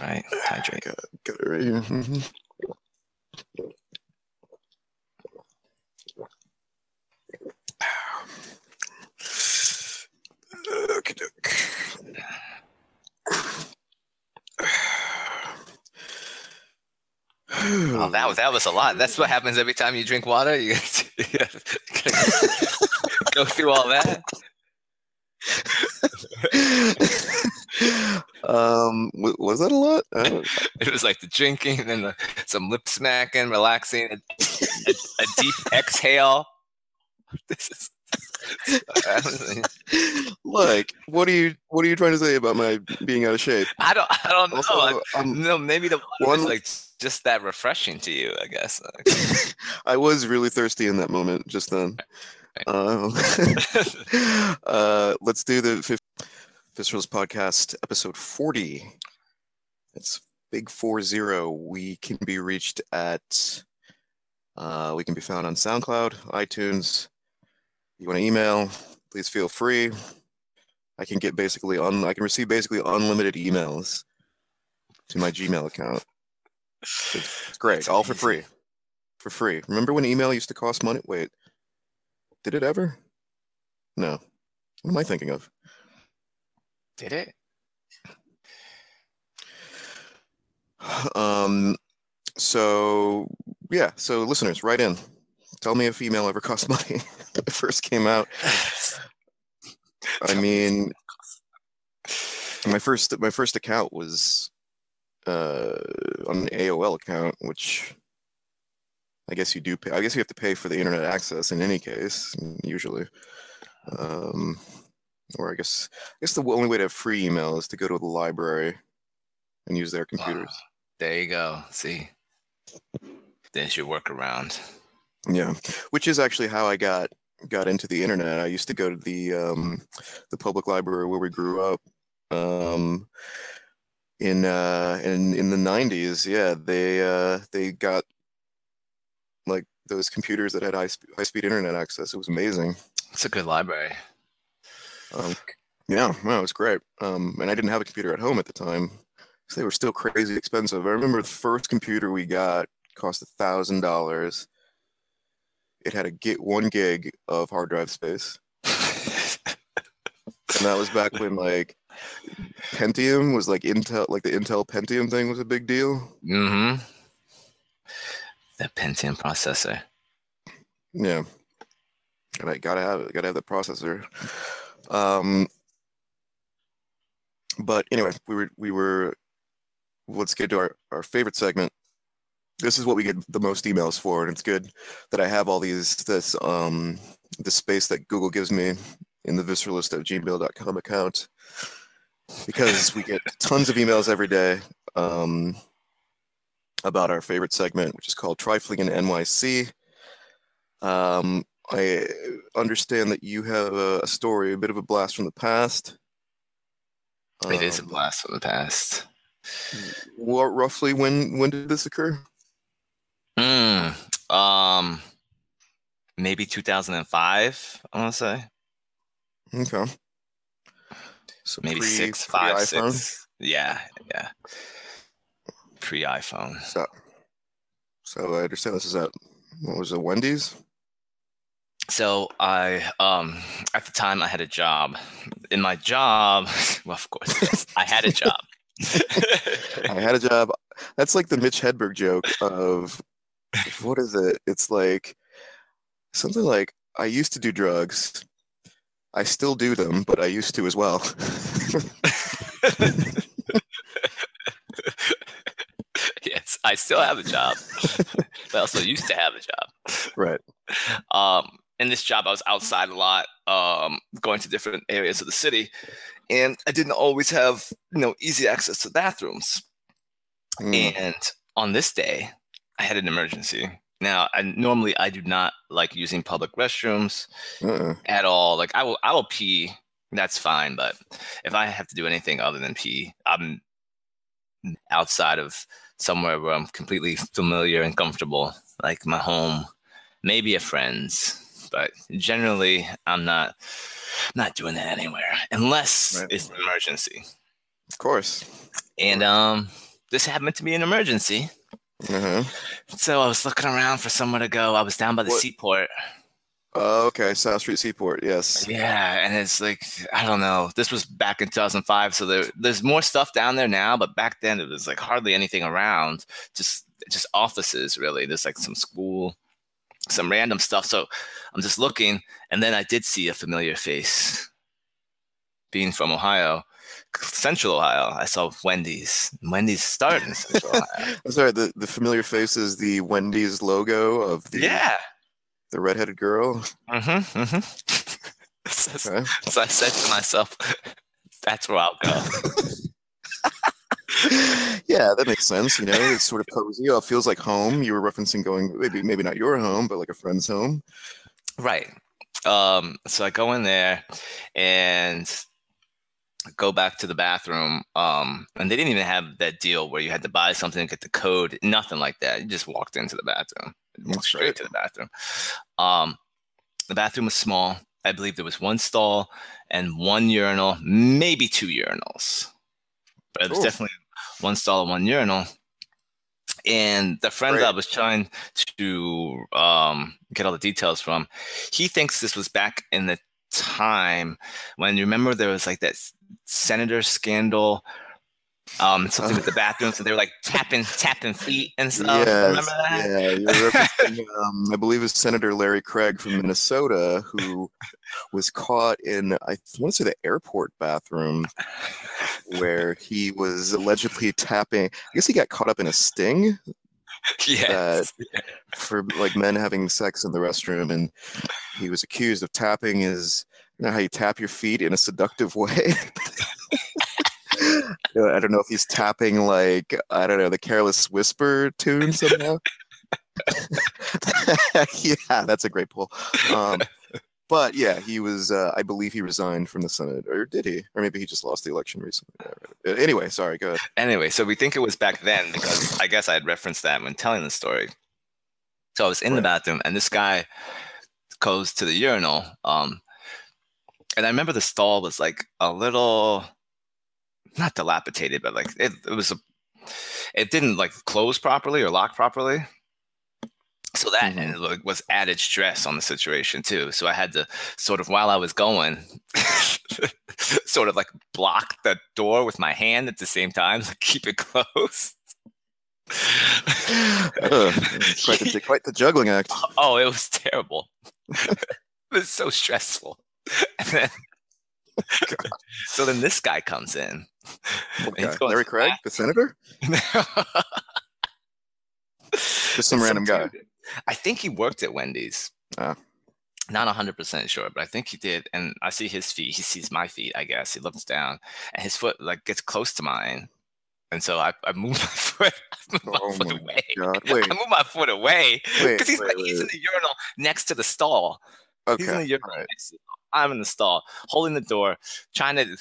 right? Hydrate. Got, got it right here. Mhm. Okey-doke. Oh, that was that was a lot. That's what happens every time you drink water. You go through all that. um, wa- was that a lot? It was like the drinking, and the, some lip smacking, relaxing, a, a, a deep exhale. This is. Like, what are you what are you trying to say about my being out of shape? I don't. I don't know. Also, I- I'm, no, maybe the One- like just that refreshing to you. I guess. I was really thirsty in that moment just then. Um, uh, let's do the fif- Viscerals podcast episode 40. It's big four zero. We can be reached at uh, we can be found on SoundCloud, iTunes. You want to email, please feel free. I can get basically on I can receive basically unlimited emails to my Gmail account. It's great, all for free. For free. Remember when email used to cost money? Wait. Did it ever? No. What am I thinking of? Did it? Um so yeah, so listeners, write in. Tell me if email ever cost money. when it first came out. I mean my first my first account was uh on an AOL account, which I guess you do pay I guess you have to pay for the internet access in any case, usually. Um or I guess I guess the only way to have free email is to go to the library and use their computers. Wow. There you go. See, there's your workaround. Yeah, which is actually how I got got into the internet. I used to go to the um, the public library where we grew up. Um, in uh, in in the '90s, yeah, they uh, they got like those computers that had high sp- high speed internet access. It was amazing. It's a good library. Um, yeah, no, it was great. Um, and I didn't have a computer at home at the time, so they were still crazy expensive. I remember the first computer we got cost a thousand dollars. It had a gig, one gig of hard drive space, and that was back when like Pentium was like Intel, like the Intel Pentium thing was a big deal. mm-hmm. That Pentium processor. Yeah, and I gotta have it. Gotta have the processor. Um, but anyway, we were we were. Let's get to our our favorite segment. This is what we get the most emails for, and it's good that I have all these this um the space that Google gives me in the visceralist at gmail.com account because we get tons of emails every day um, about our favorite segment, which is called Trifling in NYC. Um, I understand that you have a, story, a bit of a blast from the past. it is a Um, blast from the past. What roughly when when did this occur? Mm, um, maybe 2005. I want to say Okay. So maybe pre- six, five, pre-iPhone? six. Yeah, yeah. Pre iPhone. So, so I understand this is at what was it, Wendy's? So I, um, at the time, I had a job. In my job, well, of course, I had a job. I had a job. That's like the Mitch Hedberg joke of what is it? It's like something like I used to do drugs. I still do them, but I used to as well. yes, I still have a job, but I also used to have a job. right. Um, in this job, I was outside a lot, um, going to different areas of the city, and I didn't always have you know easy access to bathrooms. Mm, And on this day, I had an emergency. Now, I normally I do not like using public restrooms uh-uh. at all. Like I will I will pee, that's fine, but if I have to do anything other than pee, I'm outside of somewhere where I'm completely familiar and comfortable, like my home, maybe a friend's, but generally I'm not not doing that anywhere unless Right. it's an emergency. Of course. And um this happened to be an emergency. Uh-huh. So I was looking around for somewhere to go. I was down by the What- seaport. Oh, okay, South Street Seaport. Yes. Yeah, and it's like I don't know. This was back in 2005, so there, there's more stuff down there now, but back then it was like hardly anything around. Just just offices, really. There's like some school, some random stuff. So I'm just looking, and then I did see a familiar face. Being from Ohio, Central Ohio, I saw Wendy's. Wendy's started in Central Ohio. I'm sorry. The the familiar face is the Wendy's logo of the yeah. the redheaded girl. Mm-hmm. mm-hmm. so, Okay. so I said to myself, "That's where I'll go." Yeah, that makes sense. You know, it's sort of cozy. Oh, it feels like home. You were referencing going maybe maybe not your home, but like a friend's home. Right. Um, so I go in there and go back to the bathroom. Um, and they didn't even have that deal where you had to buy something get the code. Nothing like that. You just walked into the bathroom. Walked straight to the bathroom. Um, the bathroom was small. I believe there was one stall and one urinal, maybe two urinals. But it was Cool. definitely one stall and one urinal. And the friend Great. I was trying to um, get all the details from, he thinks this was back in the time when you remember there was like that senator scandal, um, something with the bathroom so they were like tapping tapping feet and stuff. Yes, Remember that? yeah, you're um, I believe it was Senator Larry Craig from Minnesota who was caught in, I want to say the airport bathroom where he was allegedly tapping. I guess he got caught up in a sting Yes. for like men having sex in the restroom, and he was accused of tapping his, you know, how you tap your feet in a seductive way. Uh, I don't know if he's tapping like I don't know the Careless Whisper tune somehow. yeah, that's a great pull. Um, but yeah, he was. Uh, I believe he resigned from the Senate, or did he? Or maybe he just lost the election recently. Uh, Anyway, sorry. Go ahead. Anyway, so we think it was back then because I guess I had referenced that when telling the story. So I was in the bathroom and this guy goes to the urinal. Um, and I remember the stall was like a little, not dilapidated, but like it, it was a, it didn't like close properly or lock properly. So that Mhm. and, like, was added stress on the situation too. So I had to sort of while I was going, sort of like block the door with my hand at the same time, like keep it closed. It's quite, the, quite the juggling act. oh, it was terrible. it was so stressful. And then, so then this guy comes in. He's going Larry Craig, the senator, just some random guy. dude. I think he worked at Wendy's. Ah. Not hundred percent sure, but I think he did. And I see his feet. He sees my feet. I guess he looks down, and his foot like gets close to mine, and so I, I move my foot. I move my Oh foot my away. God, wait, I move my foot away because he's wait, like, he's in the urinal next to the stall. He's in Okay, the urinal right. next to the I'm in the stall, holding the door, trying to,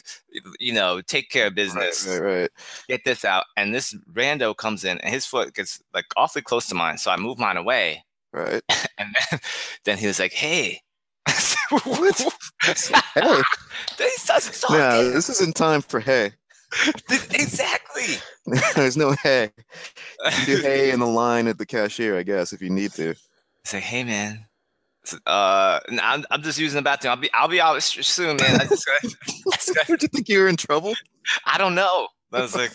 you know, take care of business, Right, right, right. get this out. And this rando comes in, and his foot gets like awfully close to mine, so I move mine away. right. And then, then he was like, "Hey." What? then he starts talking. no, this isn't time for hey. exactly. There's no hey. You do hay in the line at the cashier, I guess, if you need to. Say, hey man. Uh, I'm, I'm just using the bathroom. I'll be I'll be out soon, man. I just I Did you think you were in trouble? I don't know. I was like,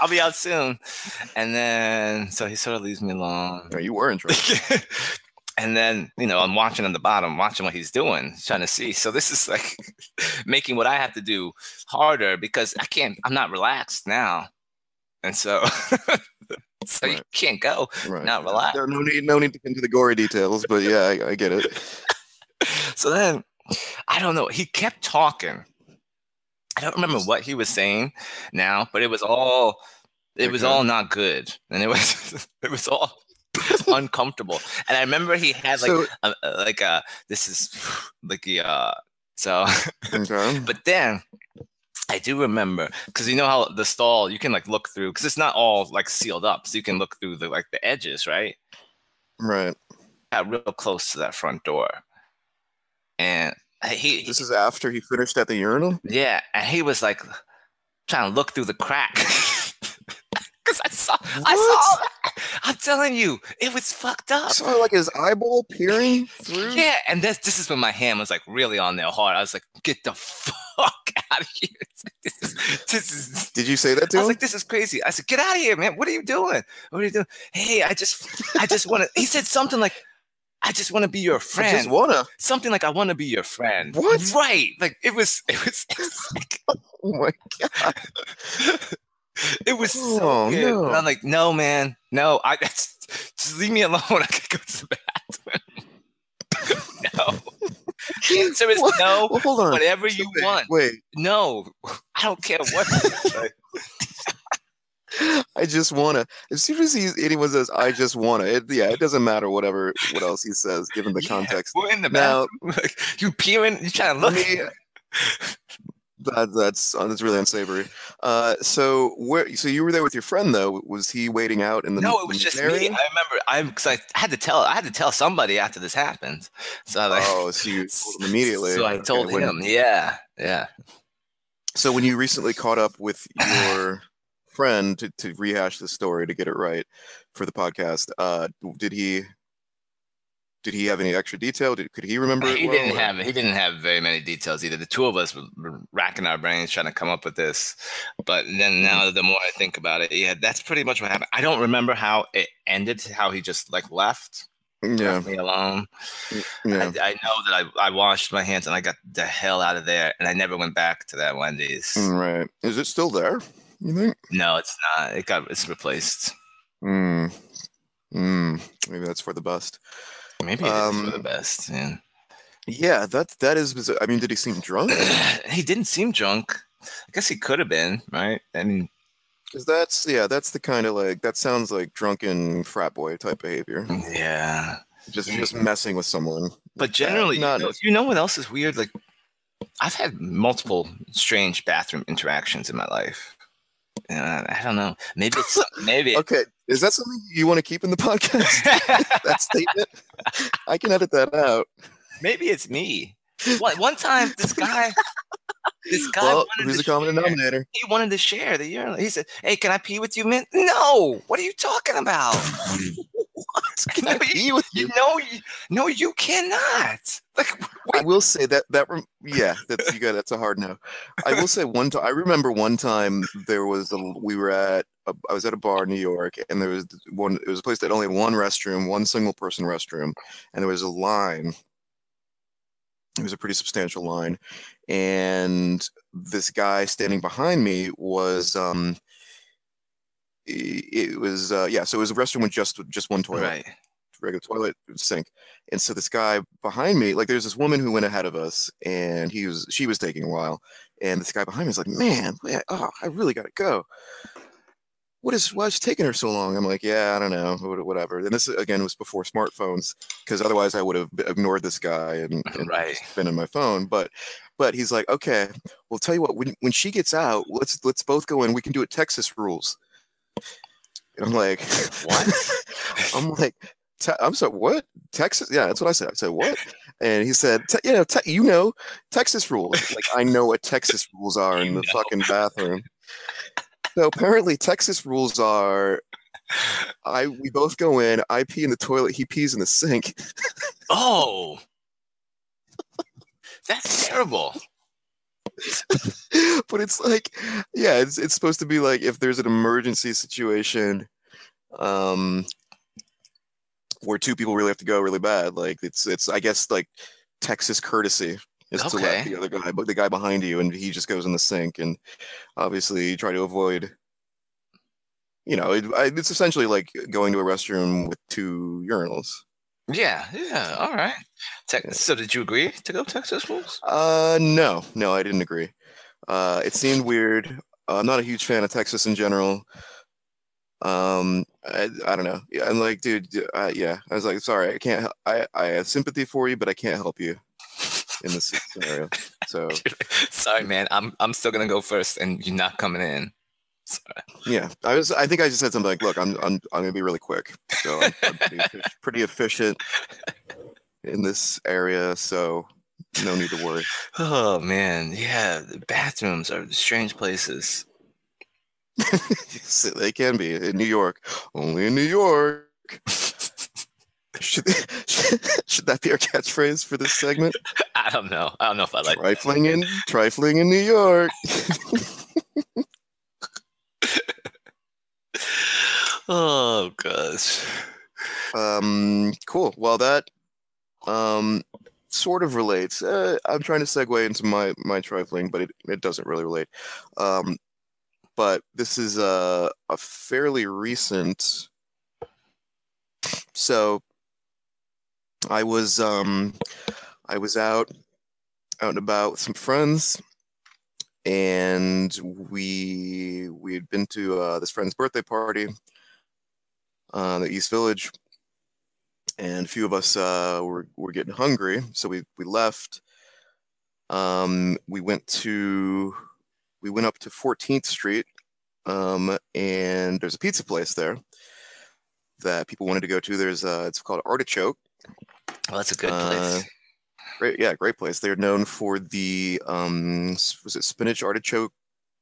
I'll be out soon. And then so he sort of leaves me alone. No, you were in trouble. and then, you know, I'm watching on the bottom, watching what he's doing, trying to see. So this is like making what I have to do harder because I can't, I'm not relaxed now. And so so you can't go. Right. Not relaxed. There, no need, no need to get into the gory details, but yeah, I, I get it. So then I don't know. He kept talking. I don't remember what he was saying now, but it was all it was all not good. And it was it was all uncomfortable. And I remember he had like So- a, a- like a this is like a uh so Okay. but then I do remember because you know how the stall you can like look through because it's not all like sealed up, so you can look through the like the edges, right? Right. Got real close to that front door, and he This is after he finished at the urinal? Yeah, and he was like trying to look through the crack. Cause I saw. I saw. I'm telling you, it was fucked up. I saw like his eyeball peering through. Yeah, and this this is when my hand was like really on there hard. I was like, "Get the fuck out of here!" This is this is. Did you say that to I was him? like, "This is crazy." I said, "Get out of here, man! What are you doing? What are you doing?" Hey, I just, I just want to. He said something like, "I just want to be your I friend." just wanna. something like, "I want to be your friend." What? Right? Like it was. It was. It was, like, Oh my god. it was so Oh, weird. no. And I'm like, "No, man, no. I just, just leave me alone. I can go to the bathroom." no. The answer is What? no. Well, hold on. Whatever you Wait, want. Wait, No, I don't care what. I just wanna. As soon as he, anyone says, "I just wanna," it, yeah, it doesn't matter whatever what else he says, given the yeah, context. We're in the Now- bathroom. Like, you peering. You trying to Let look. me. That, that's uh, that's really unsavory. Uh, so where? So you were there with your friend though? Was he waiting out in the? No, it was just area? me. I remember I because I had to tell I had to tell somebody after this happened. So I like Oh, so you told him immediately. So I Okay, told when- him, yeah, yeah. So when you recently caught up with your friend to, to rehash the story to get it right for the podcast, uh, did he did he have any extra detail? Did, could he remember? it He well, didn't or- have he didn't have very many details either. The two of us were, were racking our brains trying to come up with this. But then now the more I think about it, yeah, that's pretty much what happened. I don't remember how it ended, how he just like left, Yeah, left me alone. yeah. I, I know that I, I washed my hands and I got the hell out of there and I never went back to that Wendy's. Mm, Right. Is it still there? You think? No, it's not. It got it's replaced. Mm. Mm. Maybe that's for the best. Maybe is for the Um, best. Yeah. Yeah, that that is. bizarre. I mean, did he seem drunk? he didn't seem drunk. I guess he could have been, right? I mean, Because that's yeah, that's the kind of like that sounds like drunken frat boy type behavior. yeah. Just just messing with someone. But generally, not you know, you know what else is weird? Like, I've had multiple strange bathroom interactions in my life. Uh, I don't know. Maybe it's maybe. okay. Is that something you want to keep in the podcast? that statement? I can edit that out. maybe it's me. One, one time, this guy, this guy well, wanted who's to the common share. denominator? He wanted to share the urinal. He said, "Hey, can I pee with you, man?" No. What are you talking about? Can No, you- You know, you, no, you cannot. Like, I will say that that yeah, that's you got that's a hard no. I will say one time. I remember one time there was a we were at a, I was at a bar in New York and there was one it was a place that only had one restroom, one single person restroom, and there was a line. It was a pretty substantial line, and this guy standing behind me was um. It was uh, yeah, so it was a restroom with just just one toilet right. regular toilet sink. And so this guy behind me, like there's this woman who went ahead of us and he was she was taking a while. And this guy behind me is like, man, oh, I really gotta go. What is why is taking her so long? I'm like, yeah, I don't know, whatever. And this again was before smartphones, because otherwise I would have ignored this guy and, and Right. been in my phone. But but he's like, okay, well tell you what, when when she gets out, let's let's both go in. We can do it Texas rules. And I'm like, What? I'm like, "Te- I'm sorry, what? Texas? Yeah, that's what I said. I said, what? And he said, "Te- you know, te- you know, Texas rules. Like, I know what Texas rules are in You the know. fucking bathroom. So apparently, Texas rules are, I we both go in. I pee in the toilet. He pees in the sink. Oh, that's terrible. but it's like, yeah, it's it's supposed to be like if there's an emergency situation, um, where two people really have to go really bad. Like it's it's I guess like Texas courtesy is to let the other guy, but the guy behind you, and he just goes in the sink, and obviously you try to avoid. You know, it, I, it's essentially like going to a restroom with two urinals. Yeah, yeah. All right. Te-. So, did you agree to go Texas rules? Uh, no, no, I didn't agree. Uh, it seemed weird. Uh, I'm not a huge fan of Texas in general. Um, I, I don't know. Yeah, I'm like, dude, uh, yeah. I was like, sorry, I can't. hel- I I have sympathy for you, but I can't help you in this scenario. So Sorry, man. I'm I'm still gonna go first, and you're not coming in. Sorry. yeah, I was. I think I just said something like, look, I'm I'm I'm gonna be really quick. So I'm, I'm pretty, pretty efficient in this area. So no need to worry. Oh man, yeah. The bathrooms are strange places. They can be in New York. Only in New York. should, should that be our catchphrase for this segment? I don't know. I don't know if I like. Trifling in trifling in New York. Oh gosh. Um, cool. Well, that um sort of relates. Uh, I'm trying to segue into my my trifling, but it, it doesn't really relate. Um, but this is a a fairly recent. So, I was um, I was out out and about with some friends, and we we had been to uh, this friend's birthday party, uh, the East Village, and a few of us uh, were were getting hungry, so we we left. Um, we went to we went up to 14th Street, um, and there's a pizza place there that people wanted to go to. There's uh, it's called Artichoke. Well, that's a good Uh, place. Great, yeah, great place. They're known for the um, was it spinach artichoke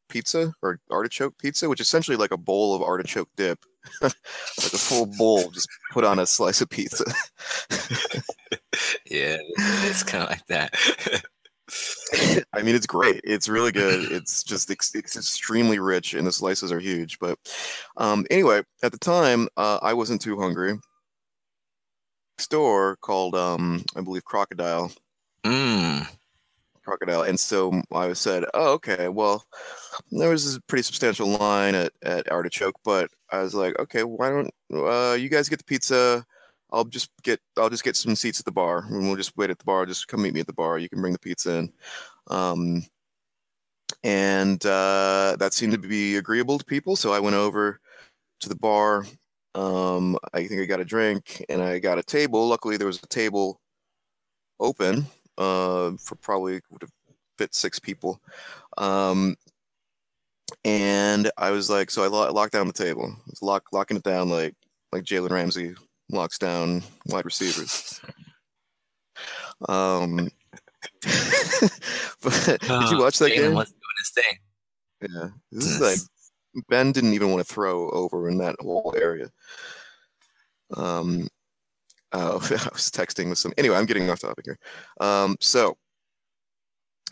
pizza or artichoke pizza, which is essentially like a bowl of artichoke dip, like a full bowl just put on a slice of pizza. yeah, it's kind of like that. I mean, it's great. It's really good. It's just ex- it's extremely rich, and the slices are huge. But um, anyway, at the time, uh, I wasn't too hungry. Store called, um, I believe, Crocodile. Mm. Crocodile, and so I said, "Oh, okay. Well, there was a pretty substantial line at at Artichoke, but I was like, okay, why don't uh, you guys get the pizza? I'll just get I'll just get some seats at the bar, and we'll just wait at the bar. Just come meet me at the bar. You can bring the pizza in." Um, and uh, that seemed to be agreeable to people, so I went over to the bar. Um, I think I got a drink, and I got a table. Luckily, there was a table open uh, for probably would have fit six people. Um, and I was like, so I lo- locked down the table. I was lock, locking it down like like Jalen Ramsey locks down wide receivers. Um, but did you watch that Jalen game? was doing his thing. Yeah, this is like Ben didn't even want to throw over in that whole area. Um, oh, I was texting with some. Anyway, I'm getting off topic here. Um, so,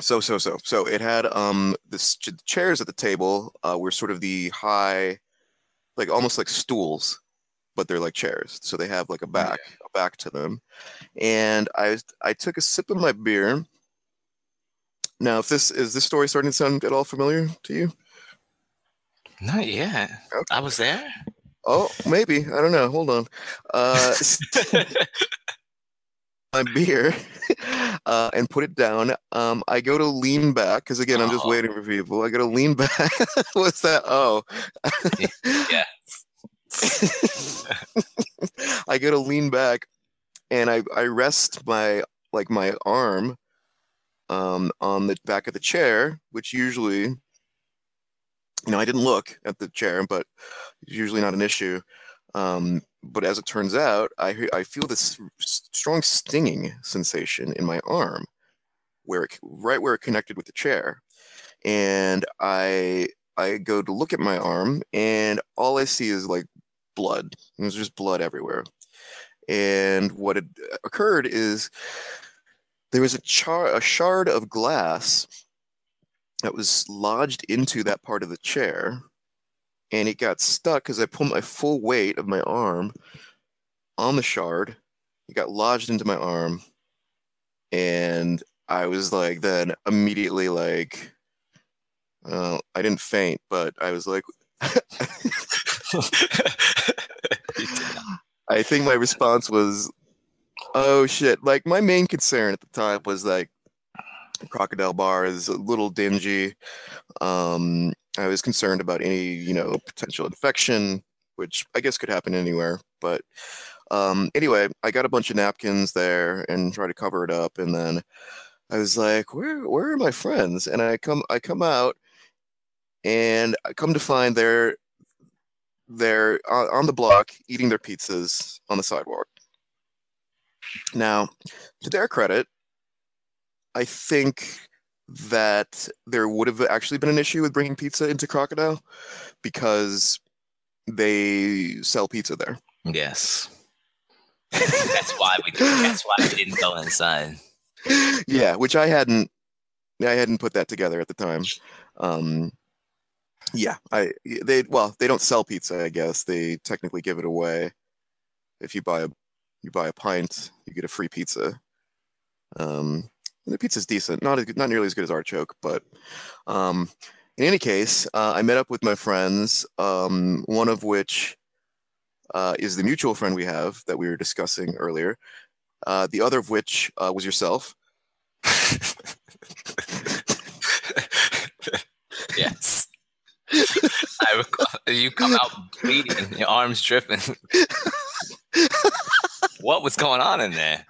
so, so, so, so it had um the s- ch- chairs at the table uh, were sort of the high, like almost like stools, but they're like chairs. So they have like a back, a back to them. And I I took a sip of my beer. Now, if this is this story starting to sound at all familiar to you? Not yet. Okay. I was there. Oh, maybe. I don't know. Hold on. Uh, my beer uh, and put it down. Um, I go to lean back because again, I'm just Oh. waiting for people. I go to lean back. What's that? Oh, Yeah. I go to lean back, and I I rest my like my arm um, on the back of the chair, which usually, you know, I didn't look at the chair, but usually not an issue. Um, but as it turns out, I I feel this strong stinging sensation in my arm, where it, right where it connected with the chair, and I I go to look at my arm, and all I see is like blood. There's just blood everywhere. And what had occurred is there was a char a shard of glass that was lodged into that part of the chair and it got stuck because I put my full weight of my arm on the shard. It got lodged into my arm, and I was like, then immediately like, uh, I didn't faint, but I was like, I think my response was, "Oh shit!" Like my main concern at the time was like, Crocodile Bar is a little dingy. Um, I was concerned about any, you know, potential infection, which I guess could happen anywhere. But um, anyway, I got a bunch of napkins there and tried to cover it up, and then I was like, "Where, where are my friends?" And I come, I come out, and I come to find they're they're on, on the block eating their pizzas on the sidewalk. Now, to their credit, I think that there would have actually been an issue with bringing pizza into Crocodile because they sell pizza there. Yes. that's why we that's why we didn't go inside. Yeah, which I hadn't I hadn't put that together at the time. Um, yeah, I they well they don't sell pizza. I guess they technically give it away. If you buy a you buy a pint, you get a free pizza. Um, the pizza's decent, not as good, not nearly as good as artichoke, but um, in any case, uh, I met up with my friends. Um, one of which uh, is the mutual friend we have that we were discussing earlier. Uh, the other of which uh, was yourself. yes. I you come out bleeding, your arms dripping. what was going on in there?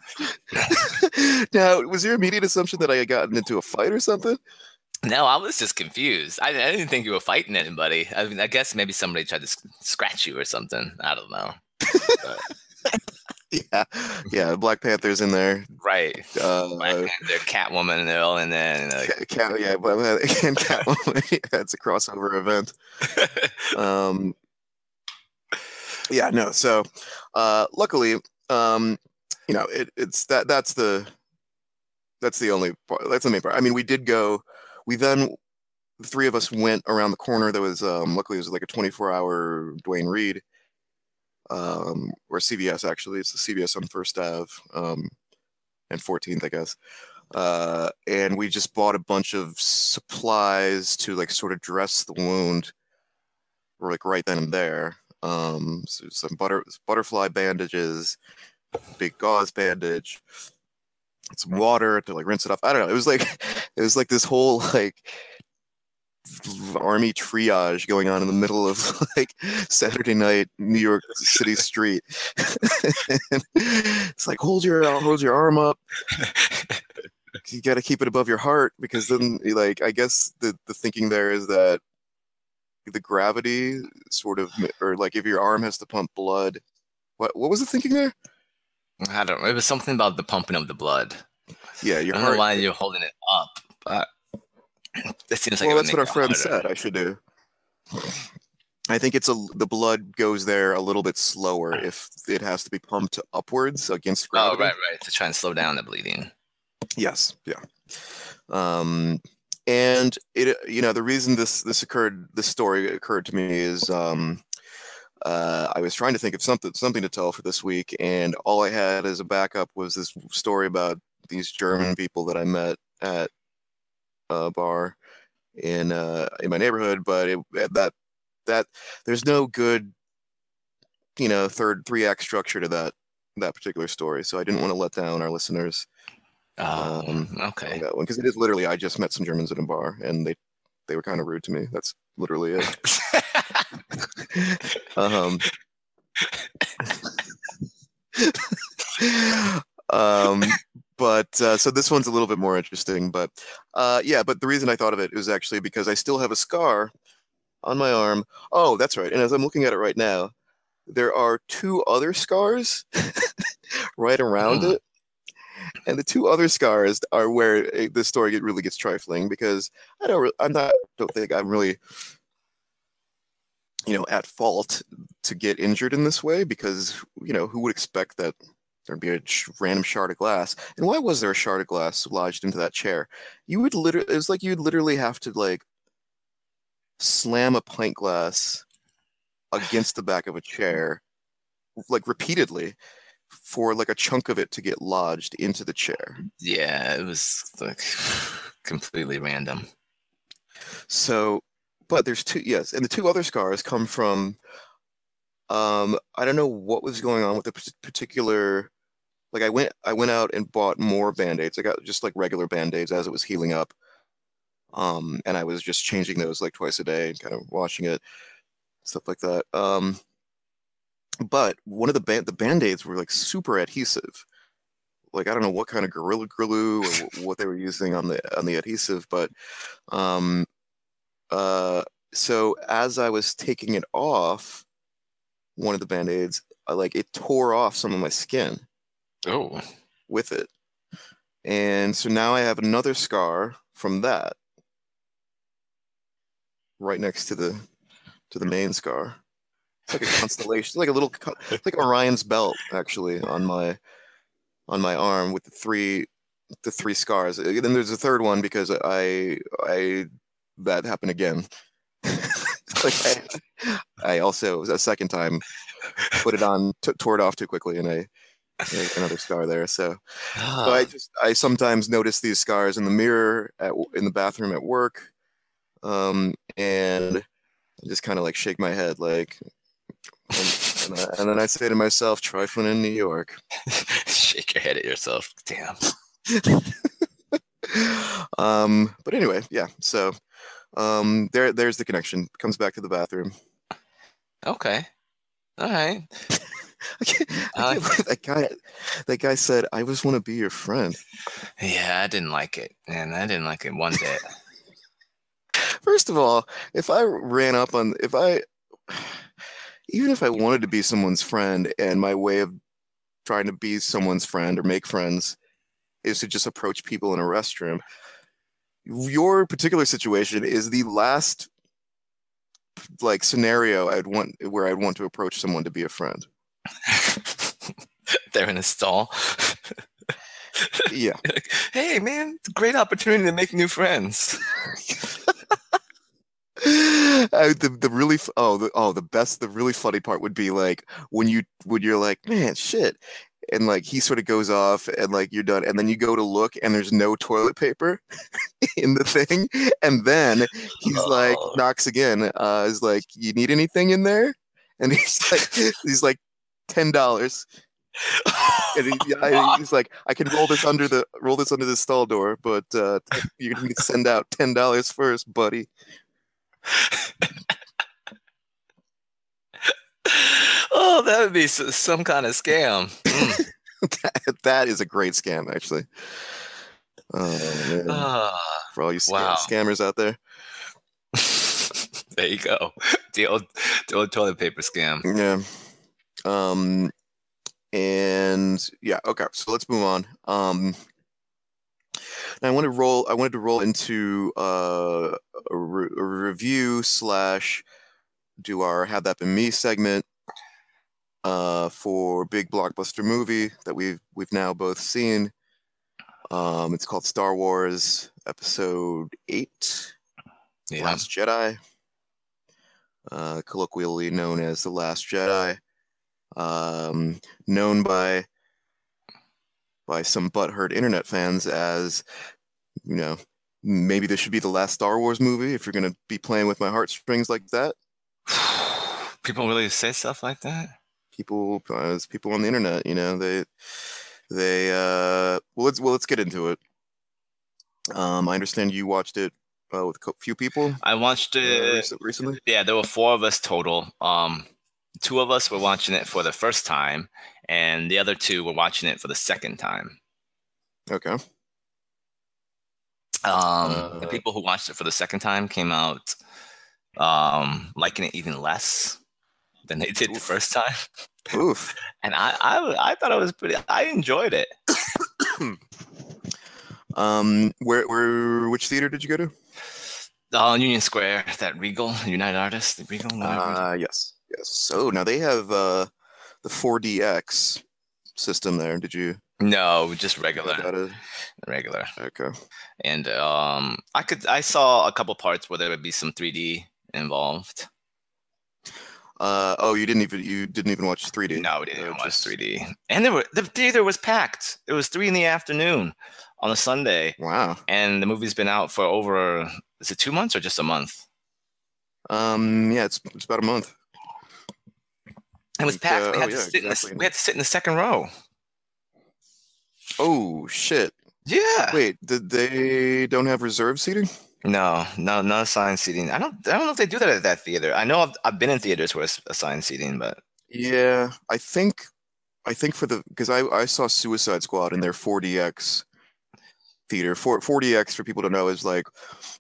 now, was your immediate assumption that I had gotten into a fight or something? No, I was just confused. I, I didn't think you were fighting anybody. I mean, I guess maybe somebody tried to scratch you or something. I don't know. yeah, yeah. Black Panther's in there, right? Uh, Black Panther, Catwoman, they're all in there. And, uh, Cat, yeah, but and Catwoman. That's a crossover event. um, yeah, no. So, uh, luckily, um, you know, it, it's that that's the that's the only part. That's the main part. I mean, we did go. We then the three of us went around the corner. There was um, luckily it was like a 24 hour Duane Reade um, or CVS actually. It's the CVS on First Ave um, and 14th, I guess. Uh, and we just bought a bunch of supplies to like sort of dress the wound, like right then and there. Um, so some butter butterfly bandages, big gauze bandage, some water to like rinse it off. I don't know. It was like it was like this whole like army triage going on in the middle of like Saturday night New York City street. it's like hold your hold your arm up. You got to keep it above your heart because then like I guess the the thinking there is that the gravity sort of or like if your arm has to pump blood. What what was the thinking there? I don't know. It was something about the pumping of the blood. Yeah, your I don't heart, know why you're holding it up, but That seems like well, that's what our friend said I should do. I think it's a the blood goes there a little bit slower if it has to be pumped upwards against gravity. Oh, right, right, to try and slow down the bleeding. Yes, yeah. Um, and it, you know, the reason this this occurred, this story occurred to me is um, uh, I was trying to think of something something to tell for this week, and all I had as a backup was this story about these German people that I met at a bar in uh, in my neighborhood, but it, that that there's no good you know third three act structure to that that particular story. So I didn't want to let down our listeners. Oh, um, okay. that one because it is literally I just met some Germans at a bar and they they were kind of rude to me. That's literally it. um, um, but uh, so this one's a little bit more interesting. But uh, yeah, but the reason I thought of it was actually because I still have a scar on my arm. Oh, that's right. And as I'm looking at it right now, there are two other scars right around mm. it. And the two other scars are where eh, the story really gets trifling because I don't, I'm not, don't think I'm really, you know, at fault to get injured in this way because you know who would expect that there'd be a random shard of glass. And why was there a shard of glass lodged into that chair? You would literally, it was like you'd literally have to like slam a pint glass against the back of a chair, like repeatedly, for like a chunk of it to get lodged into the chair. Yeah, it was like completely random. So, but there's two, yes, and the two other scars come from um i don't know what was going on with the particular like I went I went out and bought more band-aids. I got just like regular band-aids as it was healing up. Um, and I was just changing those like twice a day and kind of washing it, stuff like that. Um, but one of the band the band-aids were like super adhesive. Like I don't know what kind of gorilla glue or what they were using on the on the adhesive, but um, uh, so as I was taking it off, one of the band-aids, I, like it tore off some of my skin Oh. With it. And so now I have another scar from that right next to the to the main scar. It's like a constellation, like a little like Orion's belt actually on my on my arm with the three the three scars. And Then there's a third one because I I that happened again. like I, I also a second time put it on, t- tore it off too quickly, and I another scar there. So, so I just I sometimes notice these scars in the mirror at in the bathroom at work, um, and I just kind of like shake my head like. And, and, I, and then I say to myself, "Trifling in New York." Shake your head at yourself. Damn. um, but anyway, yeah. So, um, there, there's the connection. Comes back to the bathroom. Okay. All right. I can't, I can't believe that guy. That guy said, "I just want to be your friend." Yeah, I didn't like it, and I didn't like it one bit. First of all, if I ran up on, if I, even if I wanted to be someone's friend, and my way of trying to be someone's friend or make friends is to just approach people in a restroom. Your particular situation is the last like scenario I'd want where I'd want to approach someone to be a friend. They're in a stall. yeah. Hey man, great opportunity to make new friends. Uh, the the really oh the oh the best the really funny part would be like when you when you're like man shit and like he sort of goes off and like you're done and then you go to look and there's no toilet paper in the thing and then he's oh. like knocks again uh is like you need anything in there? And he's like he's like ten dollars. And he, I, he's like i can roll this under the roll this under the stall door but uh you need to send out ten dollars first buddy oh, that would be some kind of scam. Mm. that, that is a great scam, actually. Oh, uh, For all you scam- wow. scammers out there. there you go. The old, the old toilet paper scam. Yeah. Um, and yeah, okay. So let's move on. Um, I want to roll. I wanted to roll into uh, a, re- a review slash do our "Have That Been Me" segment uh, for big blockbuster movie that we've we've now both seen. Um, it's called Star Wars Episode Eight, yeah. Last Jedi, uh, colloquially known as the Last Jedi, um, known by by some butthurt internet fans as you know maybe this should be the last Star Wars movie if you're going to be playing with my heartstrings like that. People really say stuff like that? People as people on the internet you know they they uh well let's well let's get into it. Um i understand you watched it uh, with a few people i watched uh, it uh, recently? Yeah there were four of us total. Um two of us were watching it for the first time and the other two were watching it for the second time okay um uh, the people who watched it for the second time came out um liking it even less than they did Oof. the first time. Oof. and I, I, I thought it was pretty. I enjoyed it. um, where, where, which theater did you go to? Uh, Union Square, that Regal United Artists, the Regal. Ah, uh, yes, yes. So now they have uh, the 4DX system there. Did you? No, just regular. Regular. Okay. And um, I could I saw a couple parts where there would be some 3D involved. Uh, oh, you didn't even you didn't even watch 3D. No, we didn't even watch 3D. And there were the theater was packed. It was three in the afternoon on a Sunday. Wow. And the movie's been out for over is it two months or just a month? Um, yeah, it's it's about a month. It was packed. Uh, we, had oh, yeah, exactly. the, we had to sit in the second row. Oh shit! Yeah. Wait, did they don't have reserve seating? No, no, no assigned seating. I don't. I don't know if they do that at that theater. I know I've, I've been in theaters where it's assigned seating, but yeah, I think, I think for the because I I saw Suicide Squad in their 4DX theater. 4 4DX for people to know is like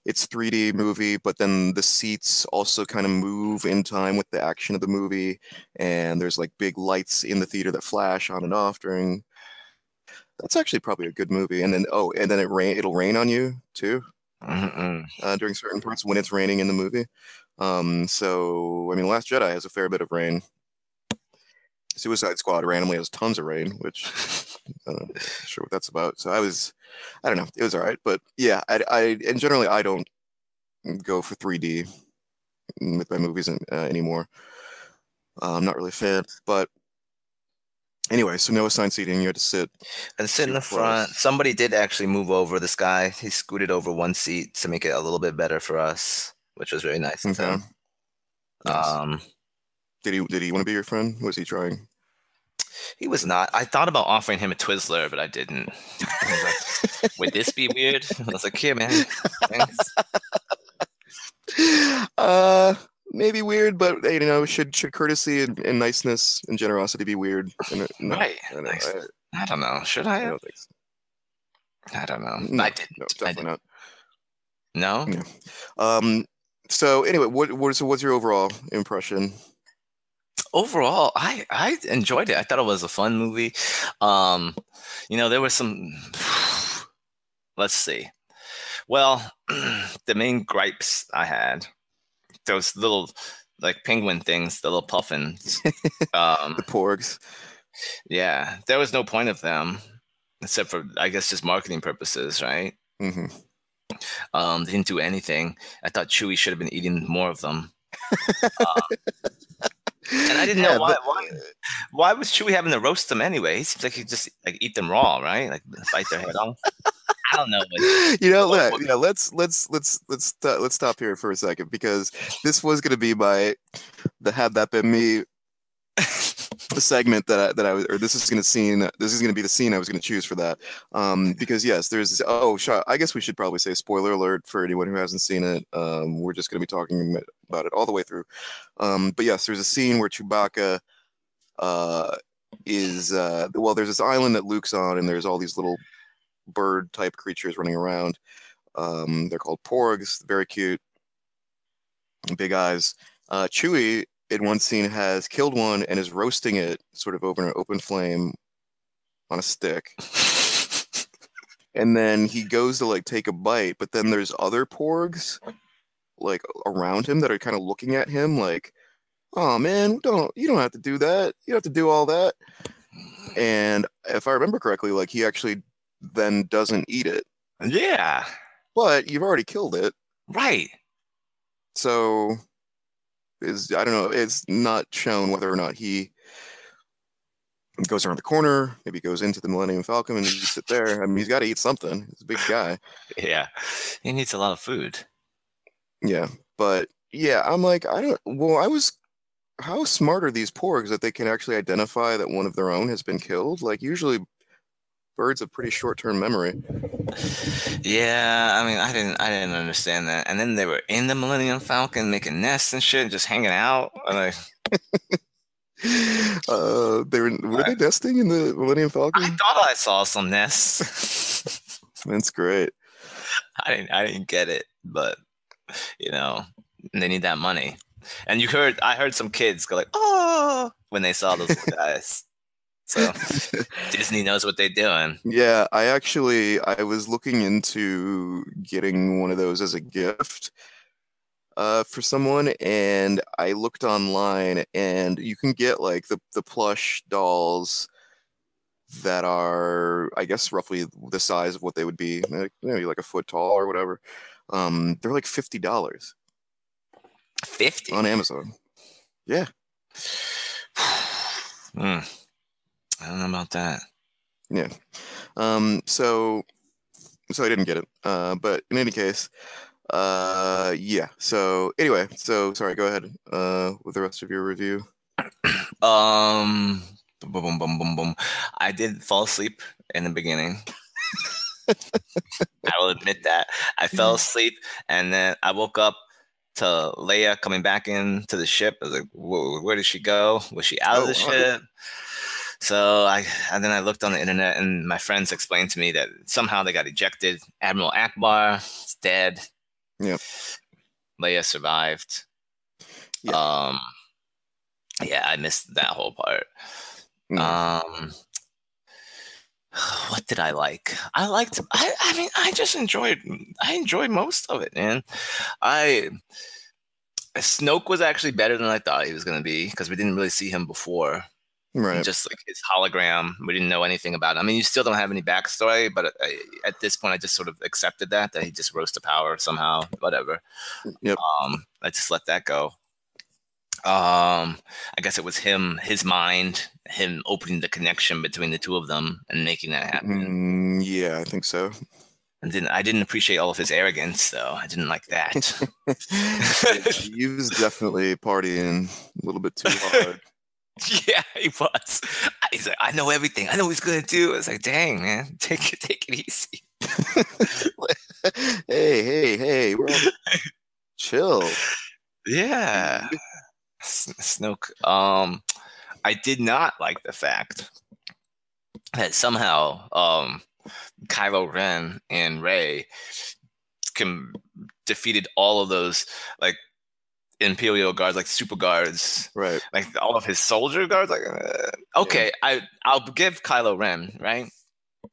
it's 3D movie, but then the seats also kind of move in time with the action of the movie, and there's like big lights in the theater that flash on and off during That's actually probably a good movie. And then oh, and then it rain. It'll rain on you too uh, during certain parts when it's raining in the movie. Um, so I mean, Last Jedi has a fair bit of rain. Suicide Squad randomly has tons of rain, which I'm not not sure what that's about. So I was, I don't know, it was all right, but yeah, I, I and generally I don't go for 3D with my movies uh, anymore. Uh, I'm not really a fan, but anyway, so no assigned seating. You had to sit. And sit in the front. Somebody did actually move over. This guy, he scooted over one seat to make it a little bit better for us, which was very nice. Okay. Nice. Um, Did he? Did he want to be your friend? Was he trying? he was not. I thought about offering him a Twizzler, but I didn't. I was like, Would this be weird? I was like, here, man. Thanks. uh, maybe weird, but you know, should should courtesy and, and niceness and generosity be weird? And, uh, no, Right. I don't, Nice. I, I don't know. Should I I? don't so. I don't know. No, I didn't. No, I definitely not. No. Yeah. Um. So anyway, what what so what's your overall impression? Overall i i enjoyed it. I thought it was a fun movie. Um you know there was some let's see. Well the main gripes i had those little like penguin things the little puffins um The porgs. yeah there was no point of them except for i guess just marketing purposes right? Hmm um they didn't do anything. I thought chewie should have been eating more of them. Um, and I didn't know why, why. Why was Chewie having to roast them anyway? He seems like he just like eat them raw, right? Like bite their head off. I don't know. But you know, What- let, yeah, let's let's let's let's st- let's stop here for a second because this was going to be my the had that been me the segment that I, that I was or this is going to scene this is going to be the scene I was going to choose for that. Um because yes there's oh I guess we should probably say spoiler alert for anyone who hasn't seen it. Um we're just going to be talking about it all the way through. Um but yes there's a scene where Chewbacca uh is uh well there's this island that Luke's on and there's all these little bird type creatures running around. Um they're called porgs very cute big eyes. Uh Chewie in one scene has killed one and is roasting it sort of over an open flame on a stick. And then he goes to like take a bite but then there's other porgs like around him that are kind of looking at him like oh man don't you don't have to do that. You don't have to do all that. And if i remember correctly like he actually then doesn't eat it. Yeah, but you've already killed it. Right. so is I don't know. It's not shown whether or not he goes around the corner, maybe goes into the Millennium Falcon and eats it there. I mean, he's got to eat something. He's a big guy. Yeah, he needs a lot of food. Yeah, but yeah, I'm like, I don't. Well, I was. How smart are these porgs that they can actually identify that one of their own has been killed? Like usually, birds have pretty short-term memory. Yeah, I mean, I didn't, I didn't understand that. And then they were in the Millennium Falcon making nests and shit, just hanging out. And like, Uh, they were were they nesting in the Millennium Falcon? I thought I saw some nests. That's great. I didn't, I didn't get it, but you know, they need that money. And you heard, I heard some kids go like, "Oh," when they saw those guys. So Disney knows what they're doing. Yeah, I actually I was looking into getting one of those as a gift uh, for someone, and I looked online, and you can get like the the plush dolls that are, I guess, roughly the size of what they would be, like, maybe like a foot tall or whatever. Um, they're like fifty dollars Fifty. on Amazon. Yeah. Hmm. I don't know about that. Yeah. Um, so so I didn't get it. Uh, but in any case, uh, yeah. So anyway, so sorry. Go ahead. Uh, with the rest of your review. Um, boom, boom, boom, boom, boom. I did fall asleep in the beginning. I will admit that I fell asleep, and then I woke up to Leia coming back into the ship. I was like, Whoa, "Where did she go? Was she out Oh, of the wow. ship?" So I, and then I looked on the internet, and my friends explained to me that somehow they got ejected. Admiral Ackbar is dead. Yeah. Leia survived. Yeah. Um, yeah, I missed that whole part. Mm. Um, what did I like? I liked. I. I mean, I just enjoyed. I enjoyed most of it, man. I. Snoke was actually better than I thought he was going to be because we didn't really see him before. Right. Just like his hologram, we didn't know anything about. It. I mean, you still don't have any backstory, but I, at this point, I just sort of accepted that that he just rose to power somehow. Whatever. Yep. Um, I just let that go. Um, I guess it was him, his mind, him opening the connection between the two of them and making that happen. Mm, yeah, I think so. And then I didn't appreciate all of his arrogance, though. I didn't like that. he was definitely partying a little bit too hard. yeah, he was. He's like, I know everything. I know what he's gonna do. It's like, dang, man, take it, take it easy. hey, hey, hey, we're all chill. Yeah, Snoke. Um, I did not like the fact that somehow um Kylo Ren and Rey can defeated all of those like Imperial guards, like super guards, right? Like all of his soldier guards. Like, uh, okay, yeah. I I'll give Kylo Ren, right?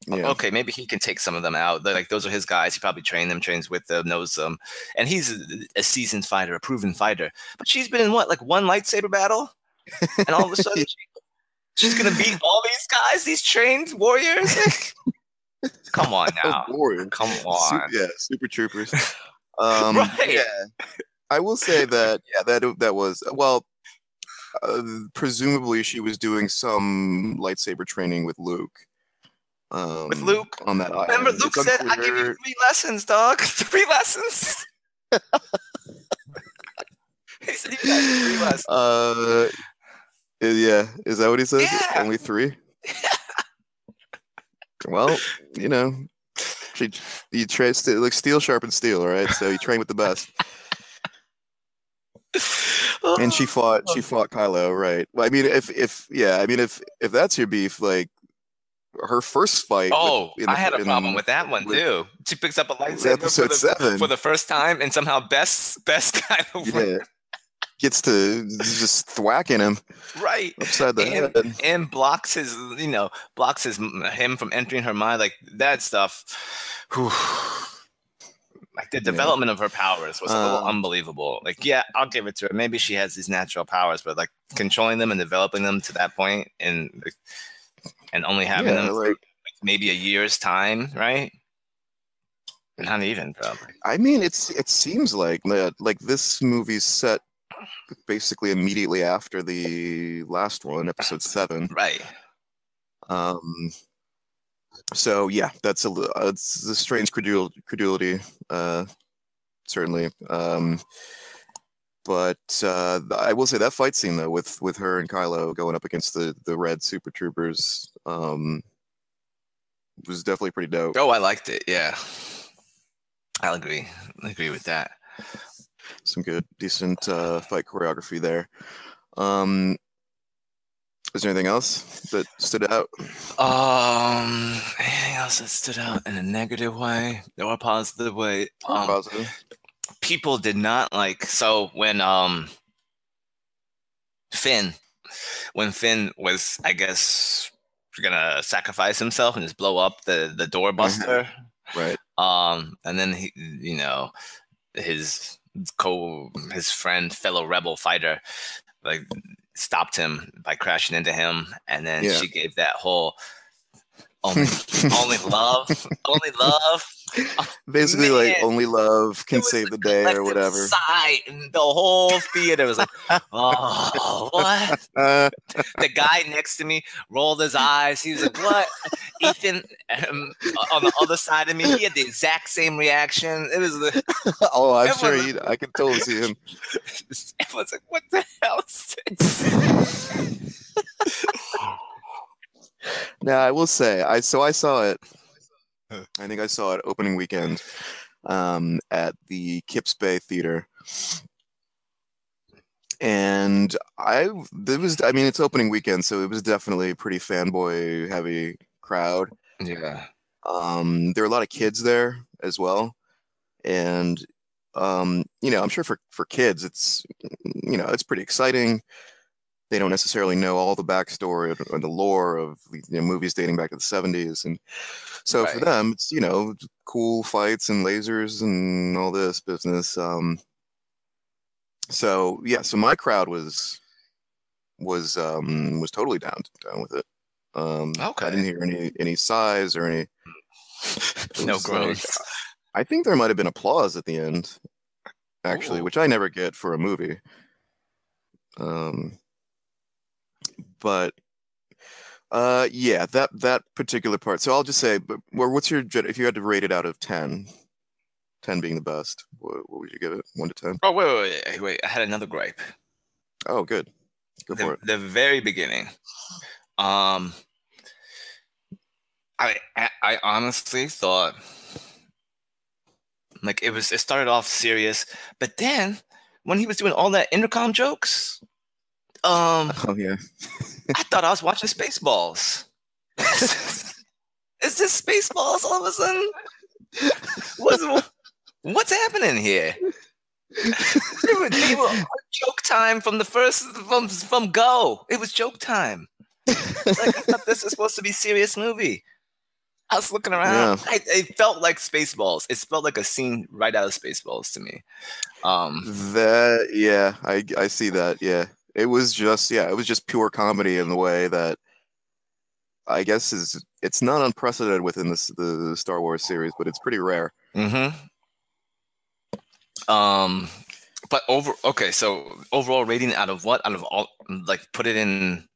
Yeah. Okay, maybe he can take some of them out. They're like those are his guys. He probably trained them, trains with them, knows them, and he's a, a seasoned fighter, a proven fighter. But she's been in what, like one lightsaber battle, and all of a sudden she, she's gonna beat all these guys, these trained warriors. Come on now, warriors. Come on, super, yeah, super troopers. Um, right. Yeah. I will say that yeah, that that was well. Uh, presumably, she was doing some lightsaber training with Luke. Um, with Luke on that island. Remember, Luke it's said, unclear. "I give you three lessons, dog. three lessons." he said he got three lessons. Uh, yeah, is that what he said? Yeah. Only three. well, you know, she, you train like steel sharpens steel, right? So you train with the best and she fought she oh. fought Kylo, right? Well, I mean, if if yeah, I mean, if if that's your beef, like her first fight. Oh, with, the, I had a problem with that one with, too. She picks up a lightsaber for the, seven for the first time, and somehow best best Kylo yeah. gets to just thwacking him right upside the and, head, and blocks his you know blocks his him from entering her mind like that stuff. Whew like the development yeah. of her powers was a little uh, unbelievable. Like, yeah, I'll give it to her. Maybe she has these natural powers, but like controlling them and developing them to that point, and and only having yeah, them like, like maybe a year's time, right? Not even probably. I mean, it's it seems like like this movie's set basically immediately after the last one, episode seven, right? Um, so yeah, that's a uh, it's a strange credul- credulity, uh, certainly. Um, but uh, I will say that fight scene though, with with her and Kylo going up against the the red super troopers, um, was definitely pretty dope. Oh, I liked it. Yeah, I'll agree. I agree with that. Some good, decent uh, fight choreography there. Um, is there anything else that stood out? Um, anything else that stood out in a negative way or a positive way? Um, positive. People did not like. So when um Finn, when Finn was, I guess, gonna sacrifice himself and just blow up the the doorbuster, right? Um, and then he, you know, his co his friend fellow rebel fighter like stopped him by crashing into him, and then yeah. she gave that whole only only love, only love. Basically, Man, like only love can save the day or whatever. Sigh, and the whole theater was like, "Oh, what?" the guy next to me rolled his eyes. He was like, "What?" Ethan um, on the other side of me, he had the exact same reaction. It was the oh, I'm sure he, I can totally see him. Everyone's like, "What the hell is this?" Now I will say, I so I saw it. I think I saw it opening weekend um, at the Kips Bay Theater, and I there was I mean it's opening weekend, so it was definitely a pretty fanboy heavy crowd. Yeah. Um, there were a lot of kids there as well, and um, you know I'm sure for for kids it's you know it's pretty exciting they don't necessarily know all the backstory or the lore of you know, movies dating back to the 70s and so right. for them it's you know cool fights and lasers and all this business um so yeah so my crowd was was um was totally down down with it um okay. i didn't hear any any sighs or any no groans like, i think there might have been applause at the end actually Ooh. which i never get for a movie um but uh, yeah, that that particular part. So I'll just say, but what's your if you had to rate it out of 10, 10 being the best, what, what would you give it? One to ten? Oh wait, wait, wait, wait! I had another gripe. Oh, good. Go the, for it. The very beginning. Um, I I honestly thought like it was it started off serious, but then when he was doing all that intercom jokes, um, oh yeah. I thought I was watching Spaceballs. Is this Spaceballs all of a sudden? What's, what's happening here? they were, they were joke time from the first from from go. It was joke time. Like I thought this was supposed to be serious movie. I was looking around. Yeah. I, it felt like Spaceballs. It felt like a scene right out of Spaceballs to me. Um, that yeah, I I see that. Yeah, it was just yeah, it was just pure comedy in the way that I guess is it's not unprecedented within this the Star Wars series, but it's pretty rare. Mm-hmm. Um, but over okay, so overall rating out of what? Out of all, like put it in.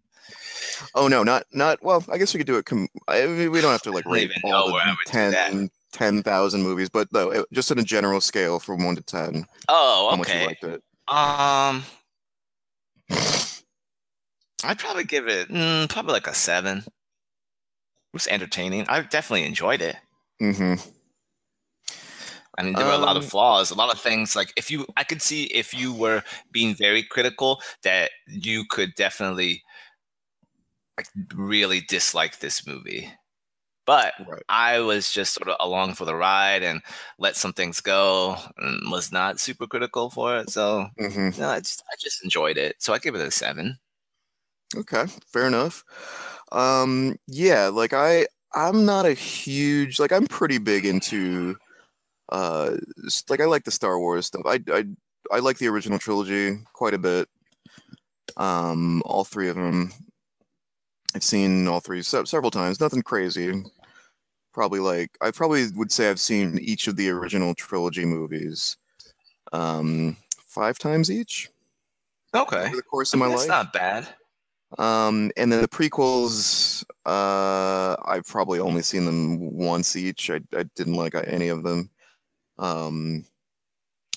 Oh no, not not well. I guess we could do it. Com- I mean, we don't have to like rate all the 10 10,000 movies, but though it, just on a general scale from one to ten. Oh, okay. How much you liked it. Um, I'd probably give it mm, probably like a seven. It was entertaining. I definitely enjoyed it. Mm-hmm. I mean, there were um, a lot of um, flaws, a lot of things. Like if you, I could see if you were being very critical, that you could definitely like really dislike this movie. But right. I was just sort of along for the ride and let some things go and was not super critical for it. So mm-hmm. no, I just I just enjoyed it. So I give it a seven. Okay, fair enough. Um, yeah, like I I'm not a huge like I'm pretty big into uh like I like the Star Wars stuff. I I I like the original trilogy quite a bit. Um, all three of them. I've seen all three se- several times. Nothing crazy probably like I probably would say I've seen each of the original trilogy movies um five times each. Okay. Over the course of I mean, my that's life. not bad. Um and then the prequels uh I've probably only seen them once each. I I didn't like any of them. Um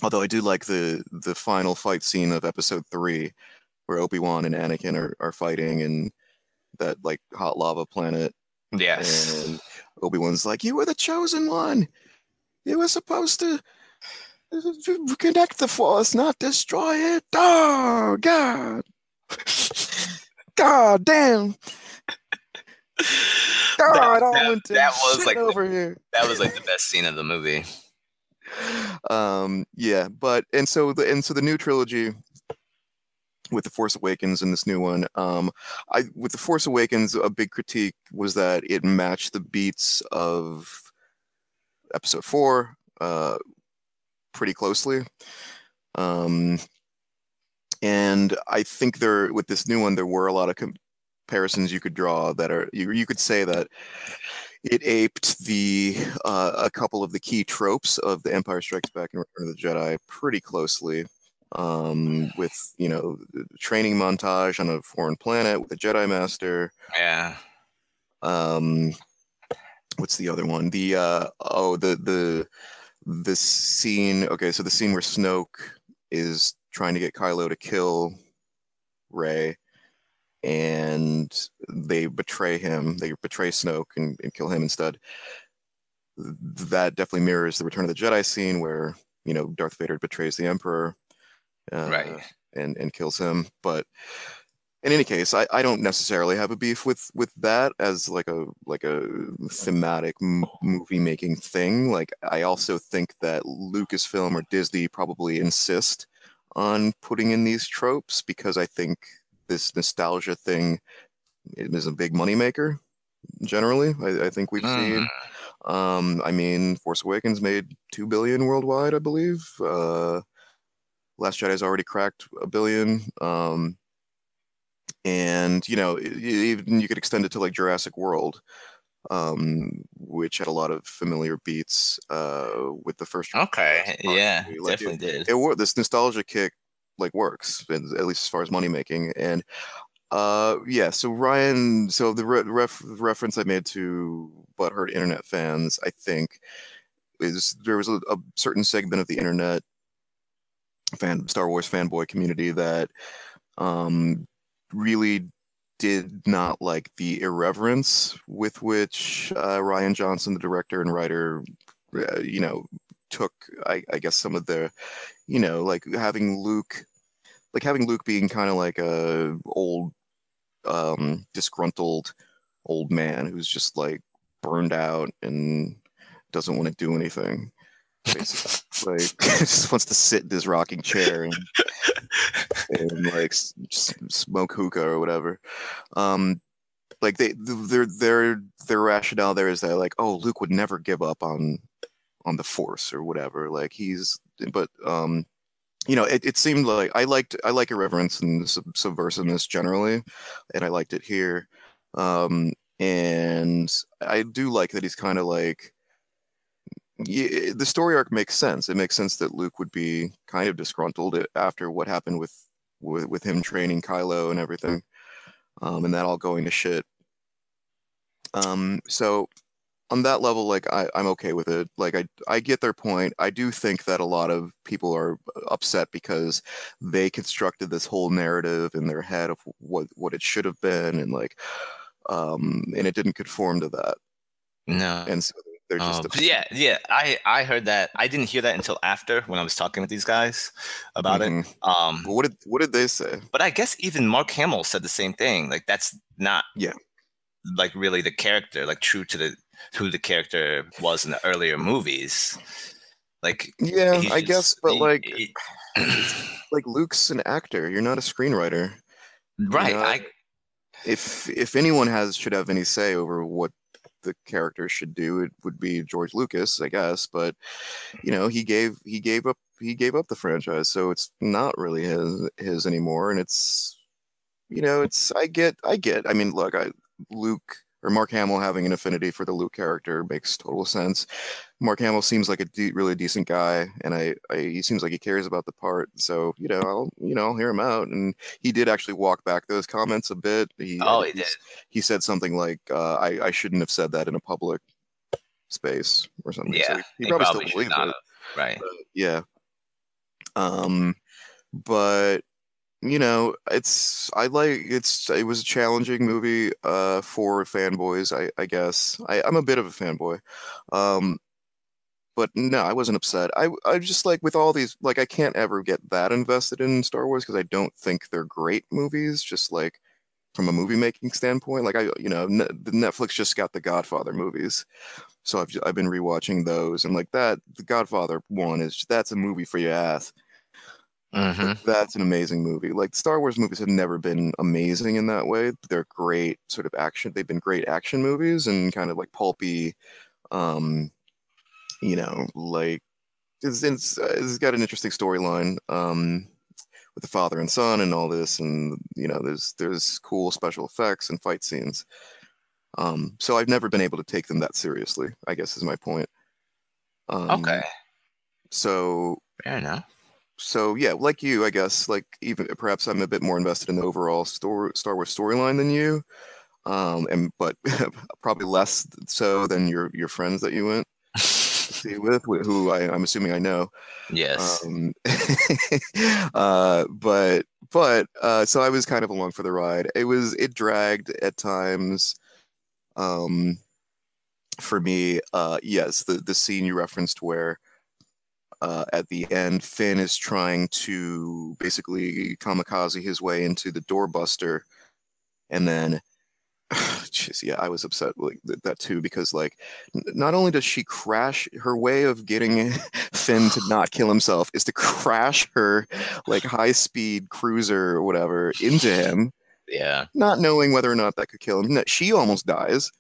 although I do like the the final fight scene of episode 3 where Obi-Wan and Anakin are are fighting and that like hot lava planet. Yes. And Obi Wan's like, "You were the chosen one. You were supposed to connect the Force, not destroy it." Oh God! God damn! God, that, I went to that was like over the, here. That was like the best scene of the movie. Um, yeah, but and so the and so the new trilogy with the Force Awakens and this new one. Um, I with the Force Awakens, a big critique was that it matched the beats of Episode Four uh, pretty closely. Um, and I think there with this new one, there were a lot of comparisons you could draw that are you you could say that it aped the uh, a couple of the key tropes of the Empire Strikes Back and Return of the Jedi pretty closely um, with you know training montage on a foreign planet with a Jedi Master. Yeah. Um, what's the other one? The uh, oh the the the scene. Okay, so the scene where Snoke is trying to get Kylo to kill Rey, and they betray him. They betray Snoke and, and kill him instead. That definitely mirrors the Return of the Jedi scene where you know Darth Vader betrays the Emperor uh, right, and and kills him. But in any case, I, I don't necessarily have a beef with with that as like a like a thematic m- movie making thing. Like I also think that Lucasfilm or Disney probably insist on putting in these tropes because I think this nostalgia thing is a big moneymaker. Generally, I, I think we've mm. seen. Um, I mean, Force Awakens made two billion worldwide, I believe. Uh, Last Jedi has already cracked a billion. Um, and you know, even you could extend it to like Jurassic World, um, which had a lot of familiar beats uh, with the first. Okay, yeah, like definitely it, did. It, it this nostalgia kick like works, at least as far as money making, and uh, yeah. So Ryan, so the re- ref- reference I made to butthurt internet fans, I think, is there was a, a certain segment of the internet fan Star Wars fanboy community that um, really did not like the irreverence with which uh, Rian Johnson, the director and writer, uh, you know, took I, I, guess some of the, you know, like having Luke, like having Luke being kind of like a old, um, disgruntled old man who's just like burned out and doesn't want to do anything basically. like just wants to sit in this rocking chair and, and like smoke hookah or whatever. Um, like they their their their rationale there is that like oh Luke would never give up on on the Force or whatever. Like he's but um you know it, it seemed like I liked I like irreverence and sub- subversiveness generally, and I liked it here. Um, and I do like that he's kind of like yeah, the story arc makes sense. It makes sense that Luke would be kind of disgruntled after what happened with with, with him training Kylo and everything, um, and that all going to shit. Um, so on that level, like I, I'm okay with it. Like I, I get their point. I do think that a lot of people are upset because they constructed this whole narrative in their head of what what it should have been, and like, um, and it didn't conform to that. No, and so they're just um, yeah, yeah. I I heard that. I didn't hear that until after when I was talking with these guys about mm-hmm. it. Um, what did what did they say? But I guess even Mark Hamill said the same thing. Like that's not yeah, like really the character, like true to the who the character was in the earlier movies. Like yeah, I just, guess, but he, like he, like Luke's an actor. You're not a screenwriter, right? Not, I if if anyone has should have any say over what the character should do it would be George Lucas, I guess. But you mm-hmm. know, he gave he gave up he gave up the franchise, so it's not really his his anymore. And it's you know, it's I get I get. I mean, look, I Luke or Mark Hamill having an affinity for the Luke character makes total sense. Mark Hamill seems like a de- really decent guy, and I, I, he seems like he cares about the part. So you know, I'll you know I'll hear him out. And he did actually walk back those comments a bit. He, oh, he did. He said something like, uh, "I I shouldn't have said that in a public space or something." Yeah, so he, he, probably, probably still believed it. Have. Right. Yeah. Um, but you know, it's I like it's it was a challenging movie uh for fanboys, I I guess. I I'm a bit of a fanboy. Um but no, I wasn't upset. I I just like with all these like I can't ever get that invested in Star Wars because I don't think they're great movies just like from a movie making standpoint. Like I you know, ne- Netflix just got the Godfather movies. So I've I've been rewatching those and like that the Godfather one is that's a movie for your ass. Mm-hmm. That's an amazing movie. Like Star Wars movies have never been amazing in that way. They're great sort of action. They've been great action movies and kind of like pulpy, um, you know, like it's, it's, it's got an interesting storyline um, with the father and son and all this, and you know, there's there's cool special effects and fight scenes. Um, so I've never been able to take them that seriously. I guess is my point. Um, okay. So fair enough so yeah, like you, I guess, like even perhaps I'm a bit more invested in the overall story, Star Wars storyline than you, um, and but probably less so than your your friends that you went with, who I, am assuming I know. Yes. Um, uh, but but uh, so I was kind of along for the ride. It was it dragged at times. Um, for me, uh, yes, the the scene you referenced where uh, at the end, Finn is trying to basically kamikaze his way into the doorbuster, and then yeah, I was upset with that too because like, not only does she crash, her way of getting Finn to not kill himself is to crash her like high speed cruiser or whatever into him. Yeah. Not knowing whether or not that could kill him. She almost dies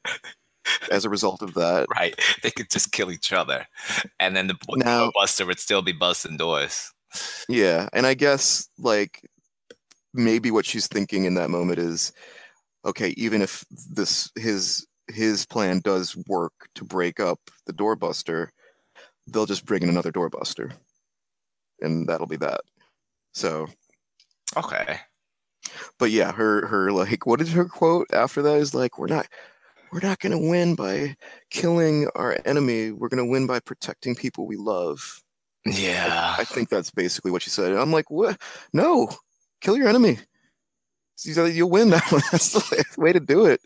as a result of that. Right. They could just kill each other, and then the now, buster would still be busting doors. Yeah, and I guess like maybe what she's thinking in that moment is, okay, even if this his his plan does work to break up the doorbuster, they'll just bring in another doorbuster, and that'll be that. So, okay. But yeah, her her like what is her quote after that is like we're not we're not going to win by killing our enemy. We're going to win by protecting people we love. Yeah. I, I, think that's basically what she said. I'm like, what? No, kill your enemy. You'll win that one. That's the way to do it.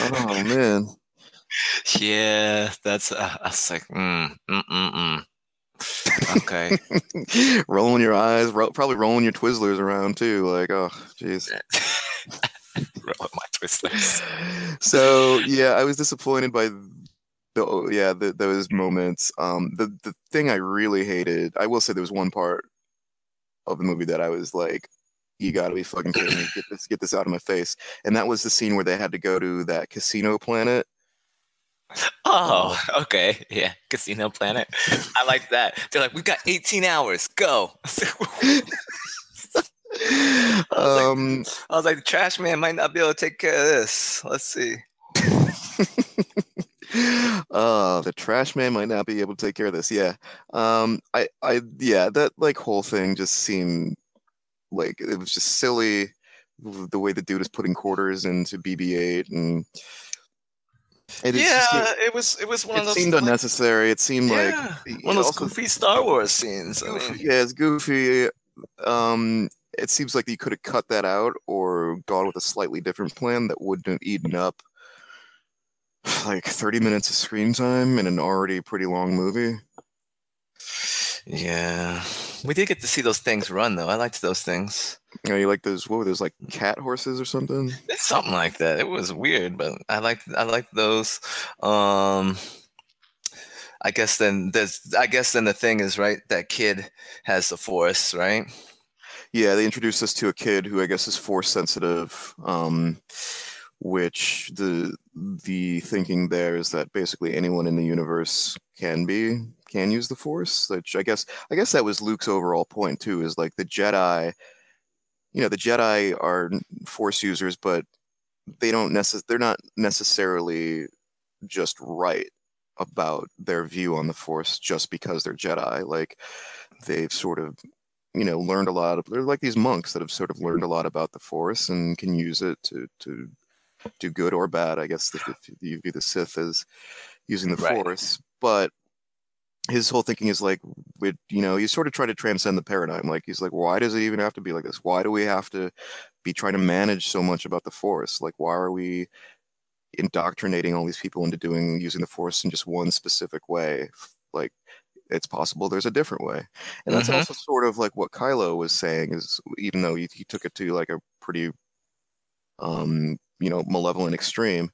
Oh, man. Yeah, that's, uh, I was like, mm, mm, mm, mm. Okay. rolling your eyes, ro- probably rolling your Twizzlers around too. Like, oh, jeez. rolling my Twizzlers. So yeah, I was disappointed by the yeah the, those moments. Um, the the thing I really hated, I will say, there was one part of the movie that I was like, "You got to be fucking kidding me! Get this get this out of my face!" And that was the scene where they had to go to that casino planet. Oh, um, okay. Yeah, Casino Planet. I like that. They're like, we've got 18 hours. Go. I was, um, like, I was like, the trash man might not be able to take care of this. Let's see. uh the trash man might not be able to take care of this yeah um i i yeah that like whole thing just seemed like it was just silly the way the dude is putting quarters into bb8 and it yeah, just, it, was it was one it of those. Seemed like, unnecessary. It seemed yeah, like one of those goofy Star Wars scenes. I mean, yeah, it's goofy. Um, it seems like you could have cut that out or gone with a slightly different plan that wouldn't have eaten up like 30 minutes of screen time in an already pretty long movie. Yeah. We did get to see those things run though. I liked those things. You know, you like those what were those like cat horses or something? something like that. It was weird, but I liked I liked those. Um I guess then there's I guess then the thing is right that kid has the force, right? Yeah, they introduced us to a kid who I guess is force sensitive. Um, which the the thinking there is that basically anyone in the universe can be can use the force which i guess i guess that was luke's overall point too is like the jedi you know the jedi are force users but they don't necess- they're not necessarily just right about their view on the force just because they're jedi like they've sort of you know learned a lot of they're like these monks that have sort of learned a lot about the force and can use it to to do good or bad i guess if, if you view the sith as using the right. force but his whole thinking is like with you know he's sort of trying to transcend the paradigm. Like he's like why does it even have to be like this? Why do we have to be trying to manage so much about the force like why are we indoctrinating all these people into doing using the force in just one specific way? Like it's possible there's a different way. And that's mm-hmm. also sort of like what kylo was saying is even though he, he took it to like a pretty um you know malevolent extreme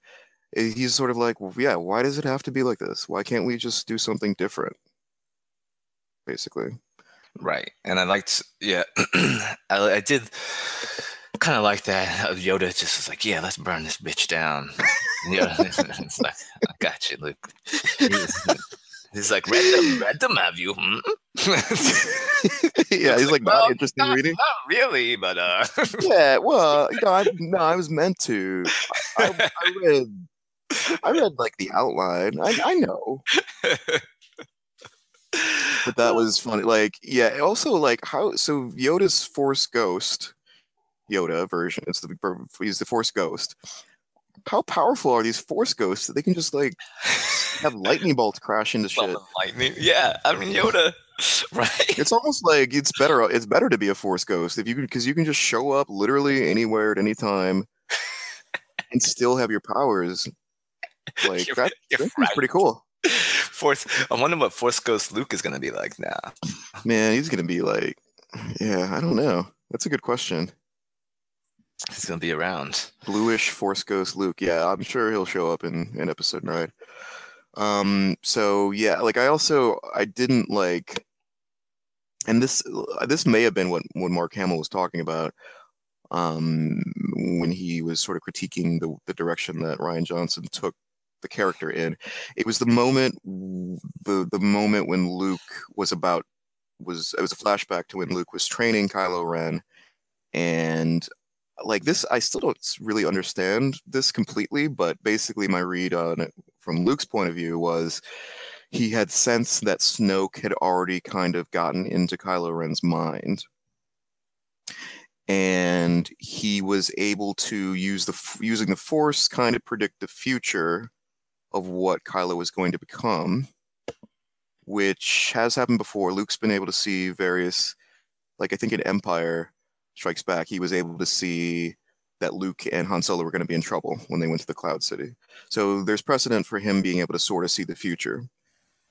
he's sort of like well, yeah why does it have to be like this why can't we just do something different basically right and i liked yeah I, I did kind of like that of yoda just was like yeah let's burn this bitch down yeah it's like i got you luke He's like, random, random have you? Hmm? yeah, he's like, not well, interesting not, reading. Not really, but uh. yeah, well, you know, I, no, I was meant to. I, I read, I read like the outline. I, I know. but that was funny. Like, yeah. Also, like how so Yoda's Force Ghost, Yoda version. It's the he's the Force Ghost. How powerful are these Force Ghosts that they can just like have lightning bolts crash into shit. Lightning, yeah. I mean Yoda, right? It's almost like it's better. It's better to be a Force ghost if you can, because you can just show up literally anywhere at any time, and still have your powers. Like that, that's right. pretty cool. Force. I wonder what Force Ghost Luke is gonna be like now. Man, he's gonna be like, yeah, I don't know. That's a good question. He's gonna be around. Bluish Force Ghost Luke. Yeah, I'm sure he'll show up in in episode nine. Um. So yeah, like I also I didn't like, and this this may have been what what Mark Hamill was talking about. Um, when he was sort of critiquing the the direction that Rian Johnson took the character in. It was the moment the the moment when Luke was about was it was a flashback to when Luke was training Kylo Ren and like this I still don't really understand this completely, but basically my read on it from Luke's point of view was he had sensed that Snoke had already kind of gotten into Kylo Ren's mind and he was able to use the using the force kind of predict the future of what Kylo is going to become, which has happened before. Luke's been able to see various, like I think in Empire Strikes Back, he was able to see that Luke and Han Solo were going to be in trouble when they went to the Cloud City. So there's precedent for him being able to sort of see the future.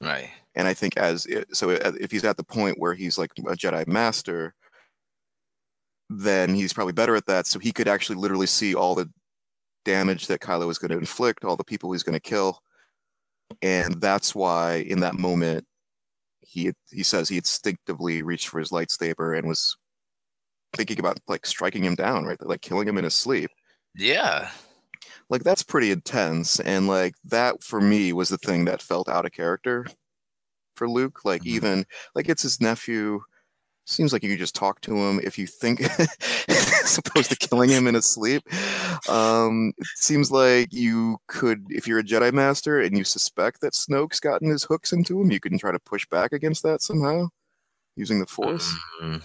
Right. And I think as it, so if he's at the point where he's like a Jedi master, then he's probably better at that. So he could actually literally see all the damage that Kylo is going to inflict, all the people he's going to kill, and that's why in that moment he he says he instinctively reached for his lightsaber and was thinking about like striking him down, right, like killing him in his sleep. Yeah, like that's pretty intense, and like that for me was the thing that felt out of character for Luke. Like mm-hmm. even like it's his nephew seems like you could just talk to him if you think as opposed to killing him in his sleep um, it seems like you could if you're a jedi master and you suspect that snoke's gotten his hooks into him you can try to push back against that somehow using the force mm-hmm.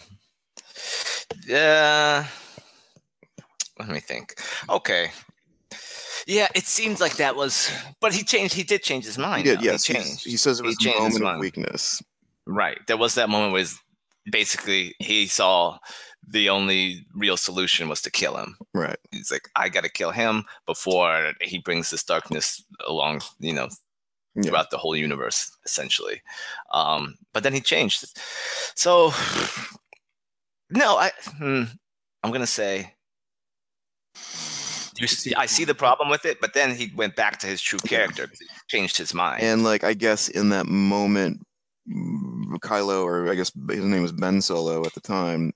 yeah let me think okay yeah, it seems like that was, but he changed. He did change his mind. He did. Yes, he, he, says it was a moment of weakness. Right. There was that moment where basically he saw the only real solution was to kill him. Right. He's like, I got to kill him before he brings this darkness along, you know, yeah. throughout the whole universe, essentially. Um, but then he changed. So, no, I, hmm, I'm gonna say. You see, I see the problem with it, but then he went back to his true character, changed his mind. And like, I guess in that moment, Kylo, or I guess his name was Ben Solo at the time,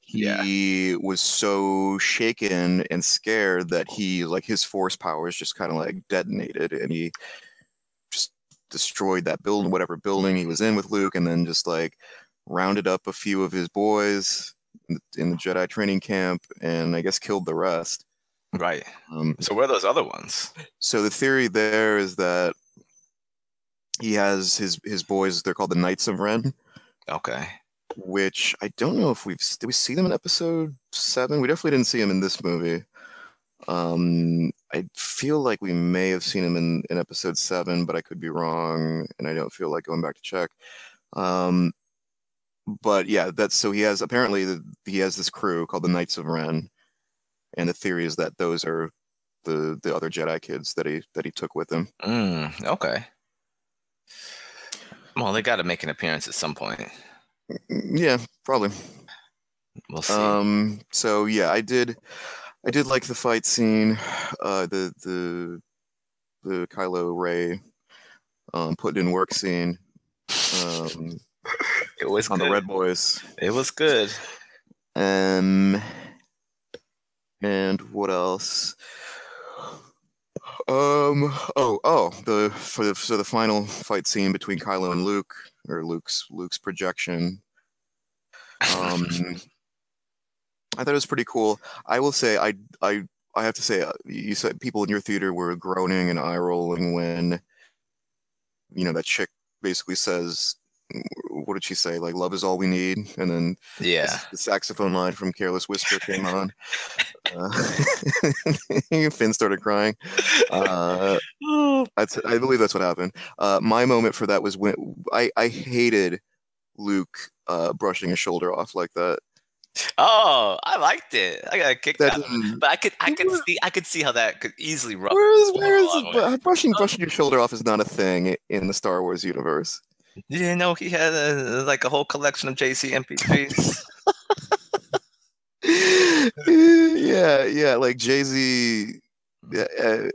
he yeah. was so shaken and scared that he, like, his force powers just kind of like detonated and he just destroyed that building, whatever building he was in with Luke, and then just like rounded up a few of his boys in the Jedi training camp and I guess killed the rest. Right. Um, so where are those other ones? So the theory there is that he has his his boys. They're called the Knights of Ren. Okay. Which I don't know if we've did we see them in episode seven. We definitely didn't see them in this movie. Um, I feel like we may have seen him in, in episode seven, but I could be wrong, and I don't feel like going back to check. Um, but yeah, that's so he has apparently the, he has this crew called the Knights of Ren, and the theory is that those are the the other Jedi kids that he that he took with him. Mm, okay. Well, they got to make an appearance at some point. Yeah, probably. We'll see. Um. So yeah, I did. I did like the fight scene. Uh. The the the Kylo Rey um, putting in work scene. Um. It was on good. the Red Boys. It was good. Um. And what else? Um. Oh. Oh. The for the so the final fight scene between Kylo and Luke, or Luke's Luke's projection. Um. I thought it was pretty cool. I will say, I I I have to say, uh, you said people in your theater were groaning and eye rolling when, you know, that chick basically says what did she say? Like, love is all we need. And then yeah, the, saxophone line from Careless Whisper came on. Uh, Finn started crying. Uh, I believe that's what happened. Uh, my moment for that was when I, I hated Luke uh, brushing his shoulder off like that. Oh, I liked it. I got kicked that, out, but I could, I could see, I could see how that could easily rub. Where is, where is brushing, brushing your shoulder off is not a thing in the Star Wars universe. You didn't know he had a, like a whole collection of Jay Z MP3s. yeah, yeah, like Jay Z uh,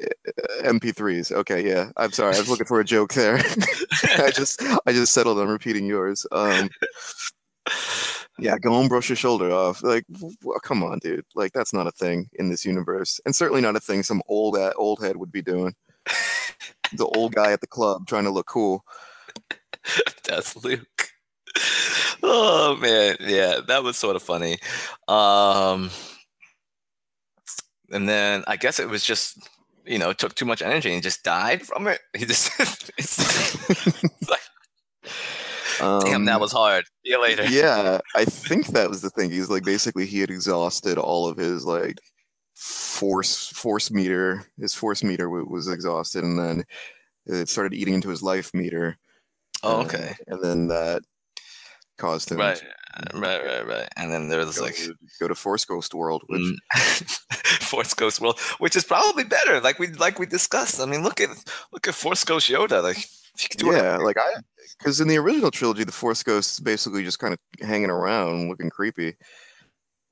MP3s. Okay, yeah. I'm sorry. I was looking for a joke there. I just I just settled on repeating yours. Um, yeah, go and brush your shoulder off. Like, well, come on, dude. Like, that's not a thing in this universe, and certainly not a thing some old uh, old head would be doing. the old guy at the club trying to look cool. That's Luke. Oh man, yeah, that was sort of funny. Um, and then I guess it was just you know took too much energy and just died from it. He just it's, it's like um, damn, that um, was hard. See you later. Yeah, I think that was the thing. He's like basically he had exhausted all of his like force force meter. His force meter was exhausted, and then it started eating into his life meter. Oh, okay. and then that caused him right. Right, right, right. And then there was go like to, go to Force Ghost World, which mm. Force Ghost World, which is probably better. Like we like we discussed. I mean, look at look at Force Ghost Yoda. Like yeah, like I because in the original trilogy, the Force Ghost is basically just kind of hanging around, looking creepy.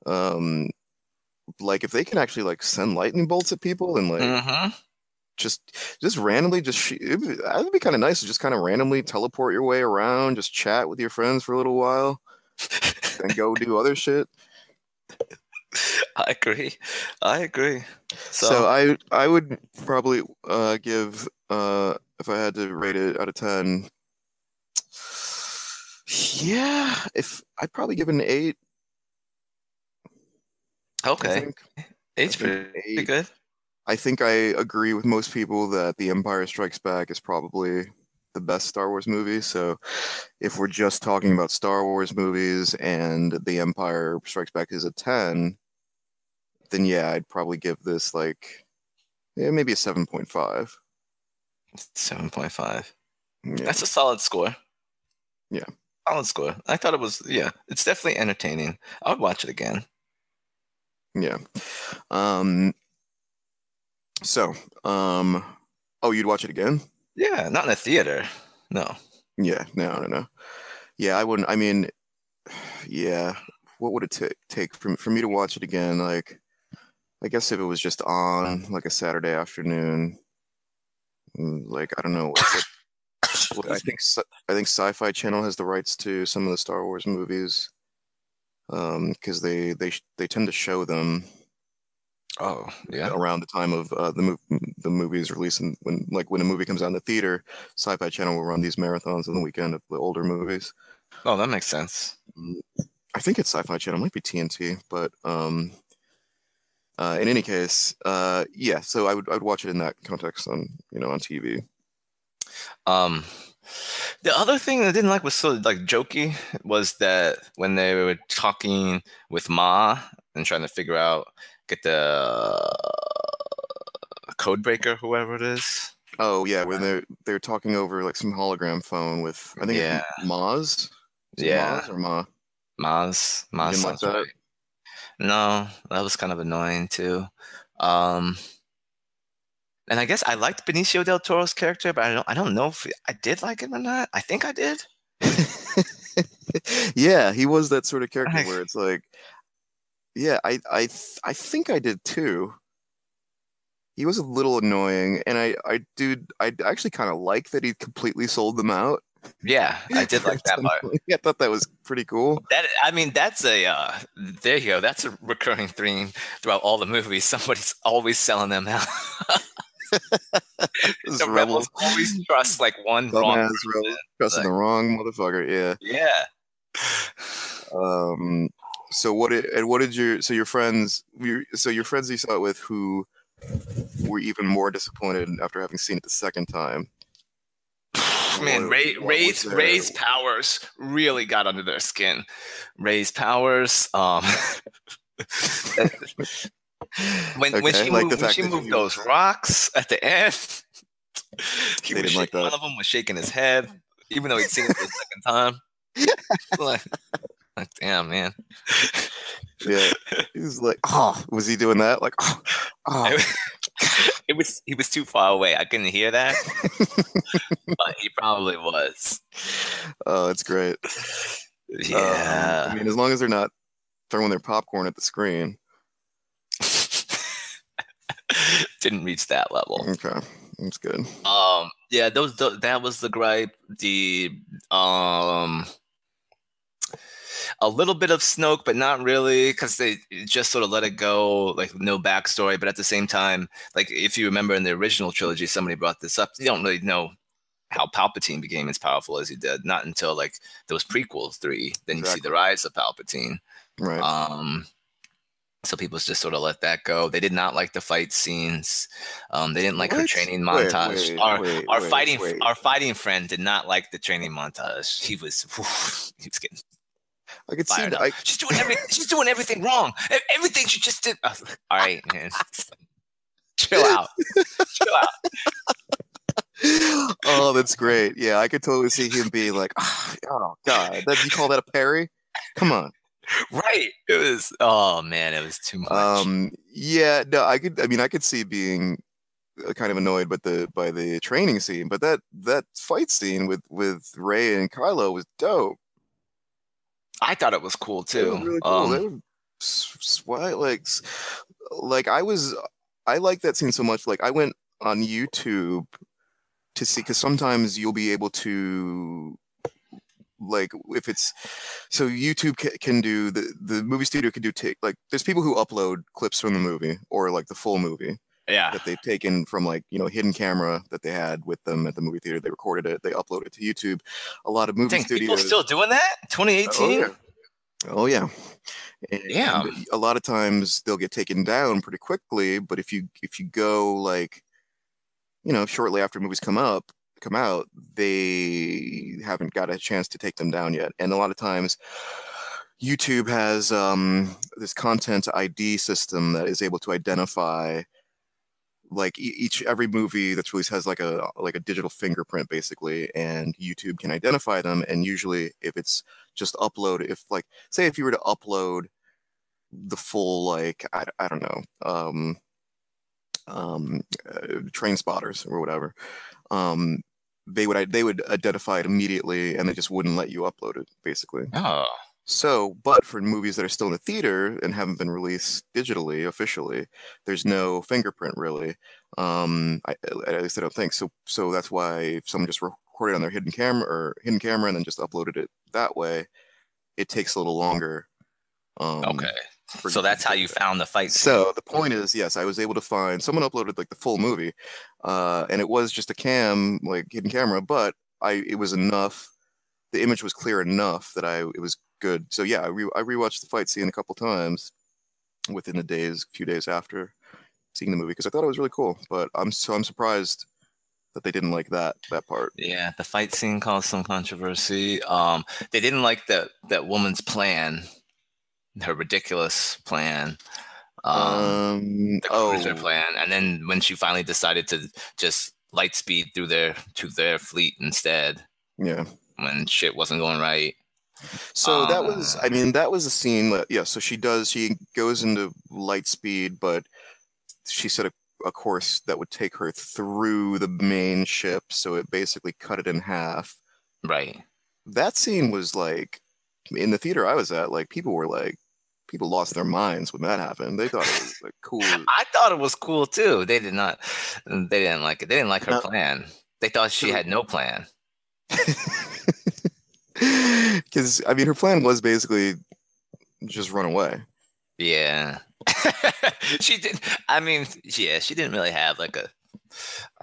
Um, like if they can actually like send lightning bolts at people and like. Mm-hmm just just randomly just sh- it would, would be kind of nice to just kind of randomly teleport your way around just chat with your friends for a little while and go do other shit. I agree. I agree. So, so I I would probably uh, give uh, if I had to rate it out of ten. Yeah, if I'd probably give it an eight. Okay, eight's pretty eight. good. I think I agree with most people that The Empire Strikes Back is probably the best Star Wars movie. So if we're just talking about Star Wars movies and The Empire Strikes Back is a 10, then yeah, I'd probably give this like yeah, maybe a 7.5. 7.5. Yeah. That's a solid score. Yeah. Solid score. I thought it was yeah, it's definitely entertaining. I would watch it again. Yeah. Um so, um oh, you'd watch it again? Yeah, not in a theater. No. Yeah, no, no, no. Yeah, I wouldn't. I mean, yeah. What would it take take for for me to watch it again? Like, I guess if it was just on like a Saturday afternoon, mm, like I don't know. What, I think I think Sci-Fi Channel has the rights to some of the Star Wars movies, um, because they they they tend to show them Oh, yeah. Around the time of uh, the movie, the movie's release, and when like when a movie comes out in the theater, Sci-Fi Channel will run these marathons on the weekend of the older movies. Oh, that makes sense. Mm, I think it's Sci-Fi Channel, it might be TNT, but um, uh, in any case, uh, yeah. So I would I would watch it in that context on you know on TV. Um, the other thing I didn't like was so like jokey was that when they were talking with Ma and trying to figure out get the uh, code breaker, whoever it is. Oh yeah, when they're they're talking over like some hologram phone with I think yeah. Maz. yeah, Maz or Ma. Maz. Maz. Like that? Right. No, that was kind of annoying too. Um, and I guess I liked Benicio del Toro's character, but I don't I don't know if I did like him or not. I think I did. yeah, he was that sort of character where it's like yeah, I I I think I did too. He was a little annoying, and I I dude I actually kind of like that he completely sold them out. Yeah, I did like that part. I thought that was pretty cool. That I mean, that's a uh, there you go. That's a recurring theme throughout all the movies. Somebody's always selling them out. the rebels always trust like one wrong trusting like, the wrong motherfucker. Yeah, yeah. Um, so what did and what did your so your friends your, so your friends you saw it with who were even more disappointed after having seen it the second time? Man, Rey, Rey's Rey's powers really got under their skin. Rey's powers, um, when okay, when she like moved, when she moved those rocks at the end, he was like one of them was shaking his head, even though he'd seen it the second time. like, like, damn, man. yeah. He was like, oh, was he doing that? Like, oh, oh. it was he was too far away. I couldn't hear that. but he probably was. Oh, it's great. Yeah. Um, I mean, as long as they're not throwing their popcorn at the screen. didn't reach that level. Okay, that's good. Um, yeah, those th- that was the gripe. The um, a little bit of Snoke, but not really, because they just sort of let it go, like no backstory. But at the same time, like if you remember in the original trilogy, somebody brought this up. You don't really know how Palpatine became as powerful as he did, not until like those prequels three. Then you Exactly. see the rise of Palpatine. Right. Um, so people just sort of let that go. They did not like the fight scenes. Um, they didn't like her training montage. wait, our wait, our wait, fighting wait. our fighting friend did not like the training montage. He was he was getting I could see. up. I, She's doing everything. she's doing everything wrong. Everything she just did. All right, man. Chill out. Chill out. oh, that's great. Yeah, I could totally see him being like, "Ah, "Oh God, that you call that a parry? Come on." Right. It was. Oh man, it was too much. Um, yeah, no, I could. I mean, I could see being uh, kind of annoyed by the by the training scene, but that that fight scene with with Rey and Kylo was dope. I thought it was cool too. was really cool. Um, they were s- swi- like, like I was, I like that scene so much. Like I went on YouTube to see because sometimes you'll be able to, like, if it's so YouTube ca- can do the the movie studio can do take like there's people who upload clips from the movie or like the full movie yeah. that they've taken from like you know hidden camera that they had with them at the movie theater. They recorded it, they uploaded it to YouTube. A lot of movie Dang, people studios still doing that? 2018? Oh yeah. Oh yeah. And Yeah. A lot of times they'll get taken down pretty quickly, but if you if you go like, you know, shortly after movies come up, come out, they haven't got a chance to take them down yet. And a lot of times YouTube has um, this content ID system that is able to identify like each every movie that's released has like a like a digital fingerprint basically and YouTube can identify them and usually if it's just upload if like say if you were to upload the full like I, I don't know um um uh, train spotters or whatever um they would they would identify it immediately and they just wouldn't let you upload it basically Oh. So, but for movies that are still in the theater and haven't been released digitally officially, there's no fingerprint really. Um, I, at least I don't think so. So that's why if someone just recorded on their hidden camera or hidden camera and then just uploaded it that way, it takes a little longer. Um, Okay. So that's how you found the fight. scene. So the point is, yes, I was able to find someone uploaded like the full movie, uh, and it was just a cam, like hidden camera, but I it was enough. The image was clear enough that I it was good. So yeah, I, re- I rewatched the fight scene a couple times within the days, a few days after seeing the movie because I thought it was really cool. But I'm so I'm surprised that they didn't like that that part. Yeah, the fight scene caused some controversy. Um, they didn't like that that woman's plan, her ridiculous plan. Um, Um, the oh, cruiser plan, and then when she finally decided to just light speed through their to their fleet instead, yeah. when shit wasn't going right. So that was, I Uh, mean, that was a scene. That, yeah. So she does. She goes into light speed, but she set a, a course that would take her through the main ship. So it basically cut it in half. Right. That scene was like in the theater I was at. Like people were like, people lost their minds when that happened. They thought it was like cool. I thought it was cool too. They did not. They didn't like it. They didn't like her No. plan. They thought she had no plan. Because I mean, her plan was basically just run away. Yeah. she did. I mean, yeah, she didn't really have like a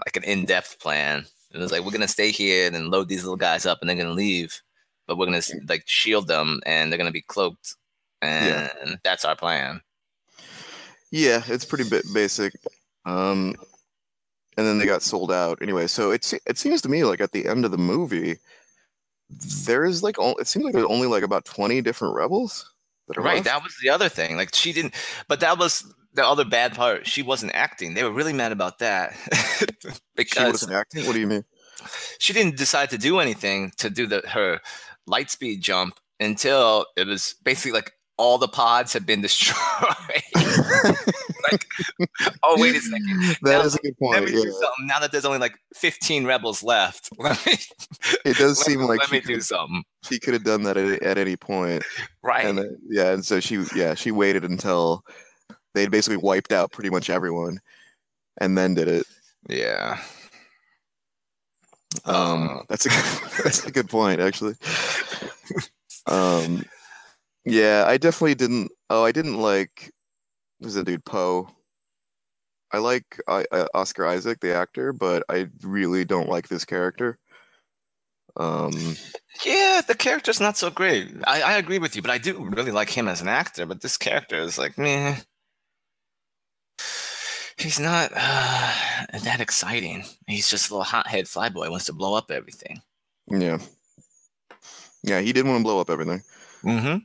like an in-depth plan. It was like we're gonna stay here and then load these little guys up and they're gonna leave, but we're gonna like shield them and they're gonna be cloaked, and Yeah. that's our plan. Yeah, it's pretty bit basic. Um, and then they got sold out anyway. So it it seems to me like at the end of the movie, there is like it seems like there's only like about twenty different rebels that are Right. left. That was the other thing. Like she didn't, but that was the other bad part. She wasn't acting. They were really mad about that she wasn't acting. What do you mean? she didn't decide to do anything to do the her light speed jump until it was basically like all the pods have been destroyed. like, oh wait a second. That Now, is a good Let point. me Yeah. do something. Now that there's only like 15 rebels left, let me, It does let, seem like let me do could, something. she could have done that at, at any point. Right. And then, yeah, and so she yeah she waited until they'd basically wiped out pretty much everyone, and then did it. Yeah. Um, Uh. that's a that's a good point, actually. Um, yeah, I definitely didn't. Oh, I didn't like. Was the dude Poe? I like I, uh, Oscar Isaac, the actor, but I really don't like this character. Um, Yeah, the character's not so great. I, I agree with you, but I do really like him as an actor. But this character is like, meh. He's not uh, that exciting. He's just a little hothead flyboy. Who wants to blow up everything. yeah, yeah, he did want to blow up everything. Mm-hmm.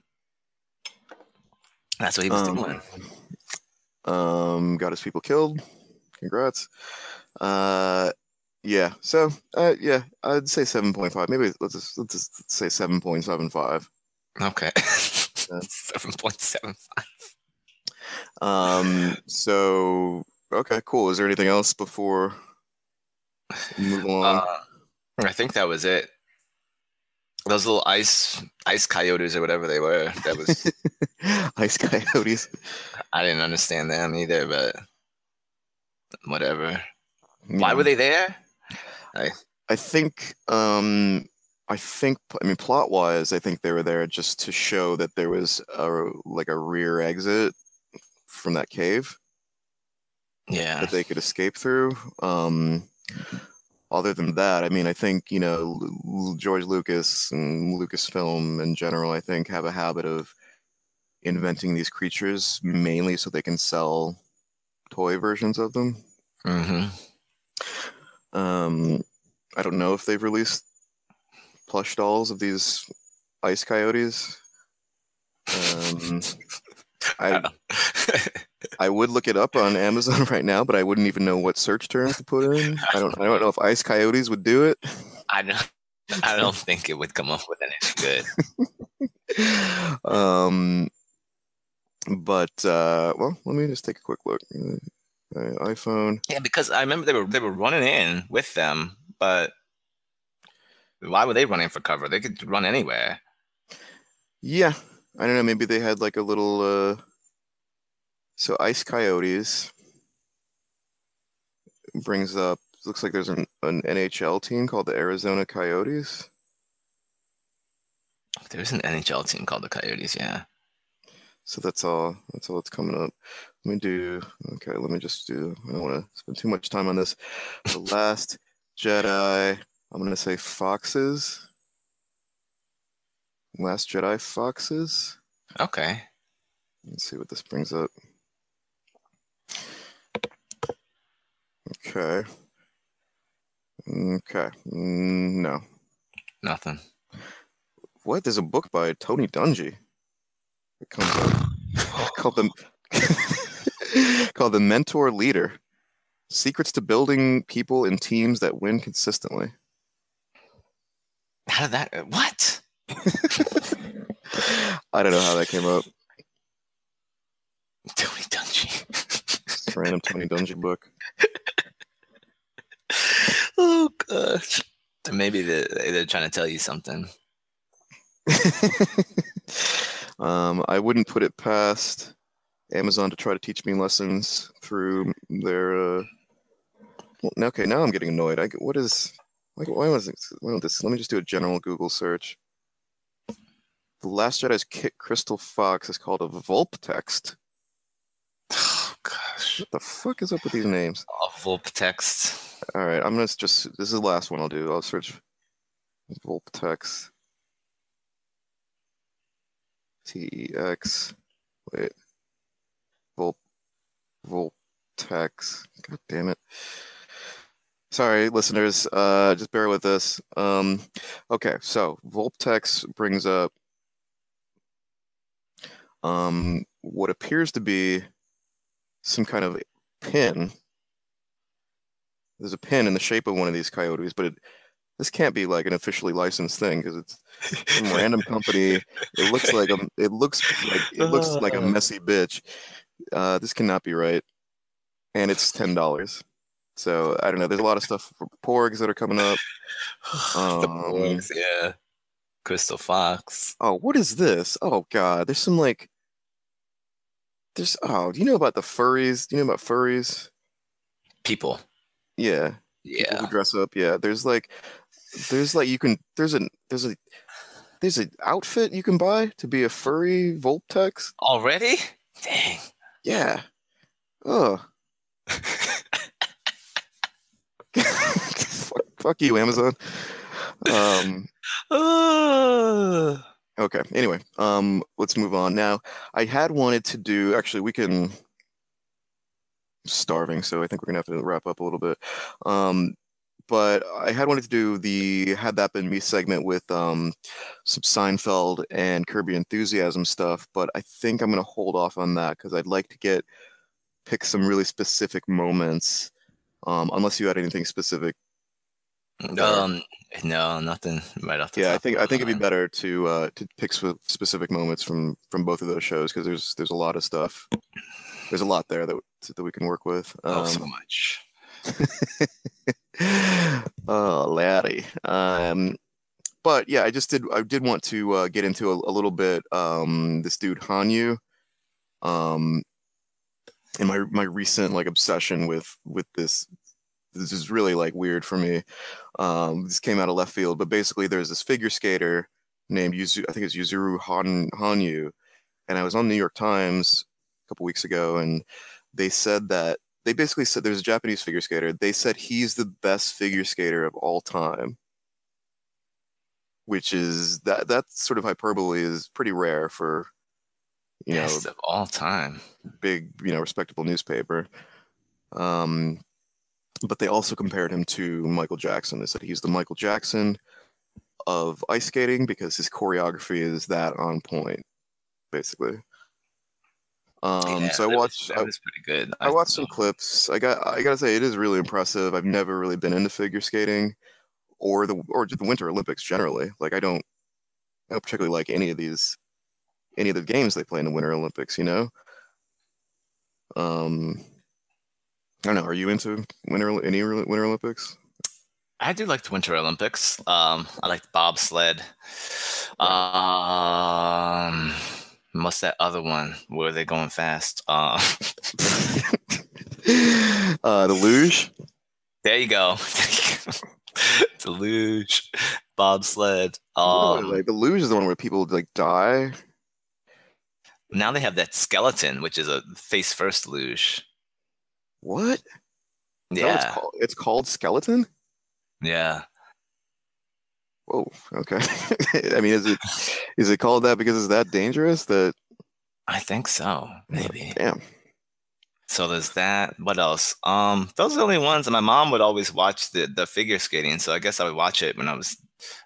That's what he was Um, doing. Um, got his people killed. Congrats. Uh, yeah. So, uh, yeah, I'd say seven point five. Maybe let's just let's just say seven point seven five. Okay. Seven point seven five. Um. So, okay, cool. Is there anything else before we move along? Uh, I think that was it. Those little ice ice coyotes or whatever they were. That was Ice coyotes. I didn't understand them either, but whatever. Why were they there? I think. Um. I think. I mean, plot wise, I think they were there just to show that there was a like a rear exit from that cave. Yeah. that they could escape through. Um, other than that, I mean, I think you know George Lucas and Lucasfilm in general, I think, have a habit of inventing these creatures mainly so they can sell toy versions of them. hmm Um, I don't know if they've released plush dolls of these ice coyotes. Um, I I would look it up on Amazon right now, but I wouldn't even know what search terms to put in. I don't I don't know if ice coyotes would do it. I don't. I don't think it would come up with anything good. um, but uh, well, let me just take a quick look. Uh, iPhone. Yeah, because I remember they were they were running in with them, but why were they running for cover? They could run anywhere. Yeah, I don't know. Maybe they had like a little. Uh, so ice coyotes brings up. Looks like there's an, an NHL team called the Arizona Coyotes. Oh, there's an NHL team called the Coyotes. Yeah. So that's all. That's all that's coming up. Let me do. Okay, let me just do. I don't want to spend too much time on this. The Last Jedi. I'm gonna say foxes. Last Jedi foxes. Okay. Let's see what this brings up. Okay. Okay. No. Nothing. What? There's a book by Tony Dungy. It comes up called the called the Mentor Leader: Secrets to Building People in Teams That Win Consistently. How did that? Uh, what? I don't know how that came up. Tony Dungy. Random Tony Dungy book. oh gosh. Maybe they're, they're trying to tell you something. um, I wouldn't put it past Amazon to try to teach me lessons through their. Uh... Well, okay, now I'm getting annoyed. I what is? Why, why was it? Why don't this? Let me just do a general Google search. The Last Jedi's Kit Crystal Fox is called a Vulptex. Oh gosh. What the fuck is up with these names? Awful text. All right, I'm gonna just. This is the last one I'll do. I'll search Volp text. T E X. Wait. Volp. Voltex. God damn it. Sorry, listeners. Uh, just bear with us. Um, okay, so Vulptex brings up um what appears to be some kind of pin. There's a pin in the shape of one of these coyotes, but it, this can't be like an officially licensed thing because it's some random company. It looks like a it looks like it looks like a messy bitch. Uh, this cannot be right, and it's ten dollars. So I don't know. There's a lot of stuff for porgs that are coming up. the Um, Porgs, yeah. Crystal Fox. Oh, what is this? Oh God, there's some like there's oh, do you know about the furries? Do you know about furries? People. Yeah. Yeah. People dress up. Yeah. There's like, there's like you can there's a there's a there's an outfit you can buy to be a furry Vulptex. Already? Dang. Yeah. Oh. fuck, fuck you, Amazon. Um. Okay. Anyway, um, let's move on. Now, I had wanted to do. Actually, we can. Starving, so I think we're gonna have to wrap up a little bit. Um, but I had wanted to do the had that been me segment with um, some Seinfeld and Curb Your Enthusiasm stuff, but I think I'm gonna hold off on that because I'd like to get pick some really specific moments. Um, unless you had anything specific. there. um, no, nothing right off the yeah, I think I think it'd be better to uh, to pick sp- specific moments from from both of those shows because there's there's a lot of stuff. There's a lot there that that we can work with. Oh, so Um, much. oh, laddie. Um, but yeah, I just did. I did want to uh, get into a, a little bit. Um, this dude Hanyu. Um, and my my recent like obsession with with this. This is really like weird for me. Um, this came out of left field, but basically, there's this figure skater named Yuzu. I think it's Yuzuru Han Hanyu, and I was on New York Times a couple weeks ago, and they said that they basically said there's a Japanese figure skater. They said he's the best figure skater of all time, which is that that sort of hyperbole is pretty rare for you know of all time. big you know respectable newspaper. Um, but they also compared him to Michael Jackson. They said he's the Michael Jackson of ice skating because his choreography is that on point, basically. Um, Yeah, so I that was- watched. That I, was pretty good. I watched some clips. I got I gotta say it is really impressive. I've never really been into figure skating or the or the Winter Olympics generally. Like I don't I don't particularly like any of these any of the games they play in the Winter Olympics, you know? Um I don't know, are you into winter any winter Olympics? I do like the Winter Olympics. Um, I like bobsled. Um, what's that other one where they're going fast? Uh, uh the luge? there you go. the luge, bobsled. Um, like the luge is the one where people like die. now they have that skeleton, which is a face first luge. What? Is what it's Yeah, called? It's called skeleton? yeah. Whoa, okay. I mean, is it is it called that because it's that dangerous? That I think so. Maybe. damn. So there's that. What else? Um, those are the only ones. And my mom would always watch the the figure skating, so I guess I would watch it when I was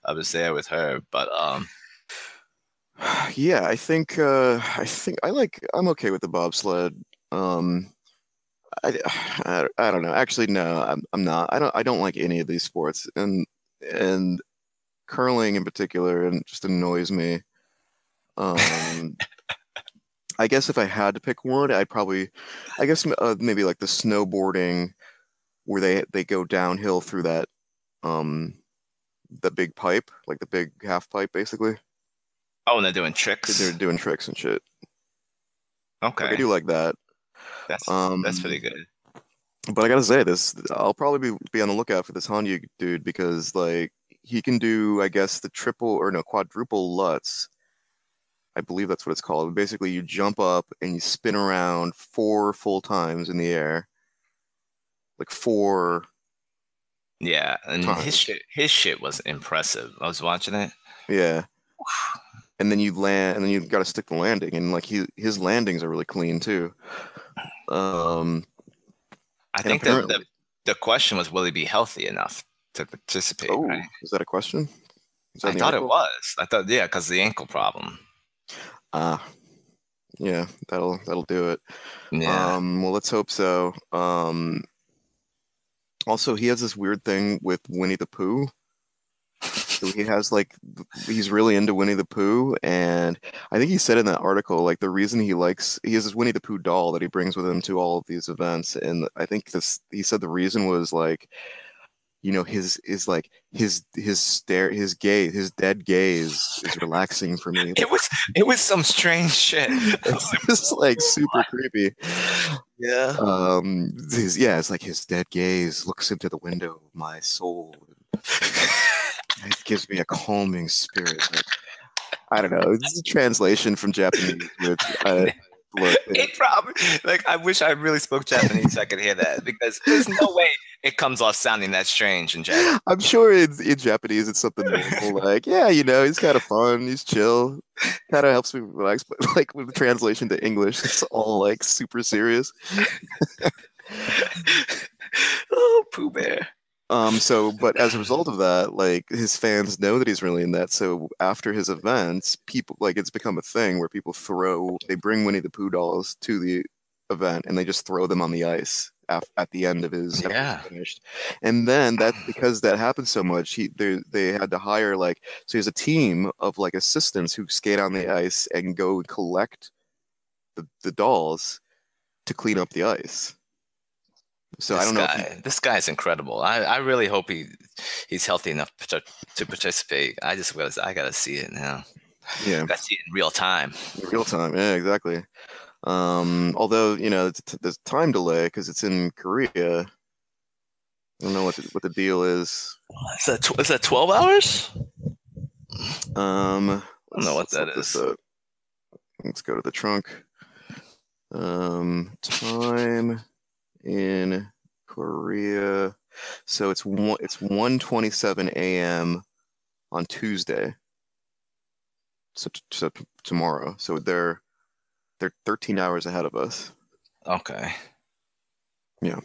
I was there with her. But um, Yeah, I think uh, I think I like. I'm okay with the bobsled. Um, I, I, I don't know. Actually, no, I'm I'm not. I don't I don't like any of these sports, and and curling in particular, and just annoys me. Um, I guess if I had to pick one, I'd probably, I guess uh, maybe like the snowboarding, where they they go downhill through that, um, the big pipe, like the big half pipe, basically. oh, and they're doing tricks. They're doing tricks and shit. Like, I do like that. that's Um, that's pretty good. But I gotta say this, I'll probably be, be on the lookout for this Hanyu dude because like he can do, I guess, the triple or no quadruple lutz. I believe that's what it's called. Basically, you jump up and you spin around four full times in the air, like four. Yeah, and times. his shit his shit was impressive. I was watching it. Yeah. And then you land, and then you got to stick the landing, and like he his landings are really clean too. Um, I think that the, the question was, will he be healthy enough to participate? oh, right? is that a question? Is that I thought it was. I thought, yeah, because the ankle problem. Ah, yeah, that'll that'll do it. Yeah. Um, well, let's hope so. Um, also, he has this weird thing with Winnie the Pooh. So he has like he's really into Winnie the Pooh, and I think he said in that article like the reason he likes he has this Winnie the Pooh doll that he brings with him to all of these events, and I think this he said the reason was like you know his is like his his stare his gaze his dead gaze is relaxing for me It was it was some strange shit. it's just like super creepy yeah. um his, yeah it's like his dead gaze looks into the window of my soul it gives me a calming spirit like, i don't know this is a translation from japanese I, look, It probably like I wish I really spoke Japanese so I could hear that because there's no way it comes off sounding that strange in Japanese. i'm sure in, in japanese it's something normal like yeah you know he's kind of fun he's chill kind of helps me relax but like with the translation to english it's all like super serious oh, Pooh Bear. Um, so, but as a result of that, like his fans know that he's really in that. So after his events, people like it's become a thing where people throw, they bring Winnie the Pooh dolls to the event and they just throw them on the ice at, at the end of his Yeah. finished. And then that because that happened so much, he they they had to hire like so he has a team of like assistants who skate on the ice and go collect the, the dolls to clean up the ice. So I this don't know. Guy, he, this guy's incredible. I, I really hope he he's healthy enough to, to participate. I just gotta, I gotta see it now. yeah. Gotta see it in real time. In real time yeah exactly um although you know there's time delay because it's in korea i don't know what the, what the deal is Is that tw- is that twelve hours? um I don't know what that is. let's go to the trunk um time in korea so it's one it's 1:27 a.m on tuesday so, t- so t- tomorrow so they're they're 13 hours ahead of us Okay. Yeah.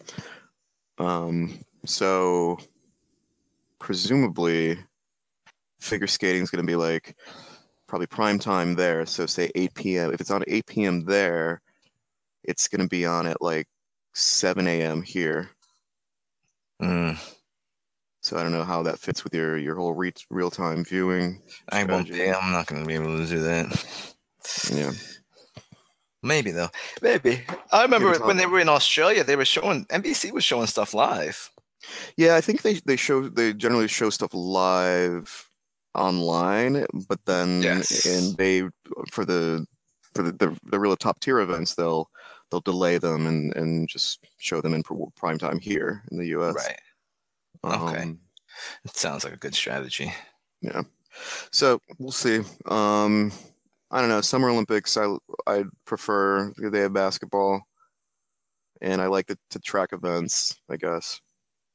Um, so presumably figure skating is going to be like probably prime time there. So say 8 p.m. If it's on 8 p.m. there, it's going to be on at like 7 a.m. here. Mm, So I don't know how that fits with your your whole re- real time viewing. I won't be. I'm not gonna be able to do that. Yeah. Maybe though. Maybe. I remember when they were in Australia, they were showing NBC was showing stuff live. Yeah, I think they they show they generally show stuff live online, but then Yes. and they for the for the, the the real top tier events they'll they'll delay them and and just show them in prime time here in the U.S. Right. Okay. Um, It sounds like a good strategy. yeah. So we'll see. Um, I don't know. Summer Olympics, I I prefer they have basketball, and I like the, the track events. I guess.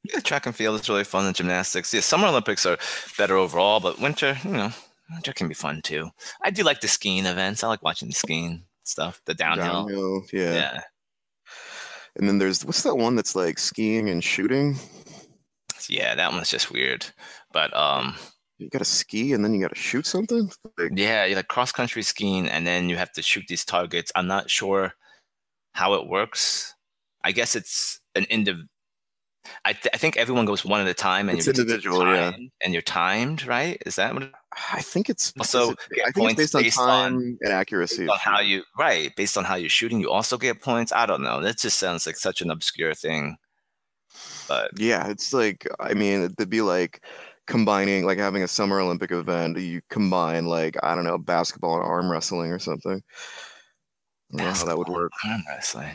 Yeah, track and field is really fun and gymnastics. Yeah, summer Olympics are better overall, but winter, you know, winter can be fun too. I do like the skiing events. I like watching the skiing stuff, the downhill. Downhill, yeah. Yeah. And then there's what's that one that's like skiing and shooting? Yeah, that one's just weird. But um You got to ski and then you got to shoot something. Like, yeah, you like cross country skiing and then you have to shoot these targets. I'm not sure how it works. I guess it's an indiv I, th- I think everyone goes one at a time and It's you're individual, yeah. timed- and you're timed, right? Is that what it, I think it's Also, it- I think points it's based on based on- and accuracy. on how you right based on how you're shooting you also get points i don't know that just sounds like such an obscure thing but Yeah, it's like I mean, it'd be like combining, like having a summer Olympic event. You combine like I don't know, basketball and arm wrestling or something. I don't know how that would work. arm wrestling.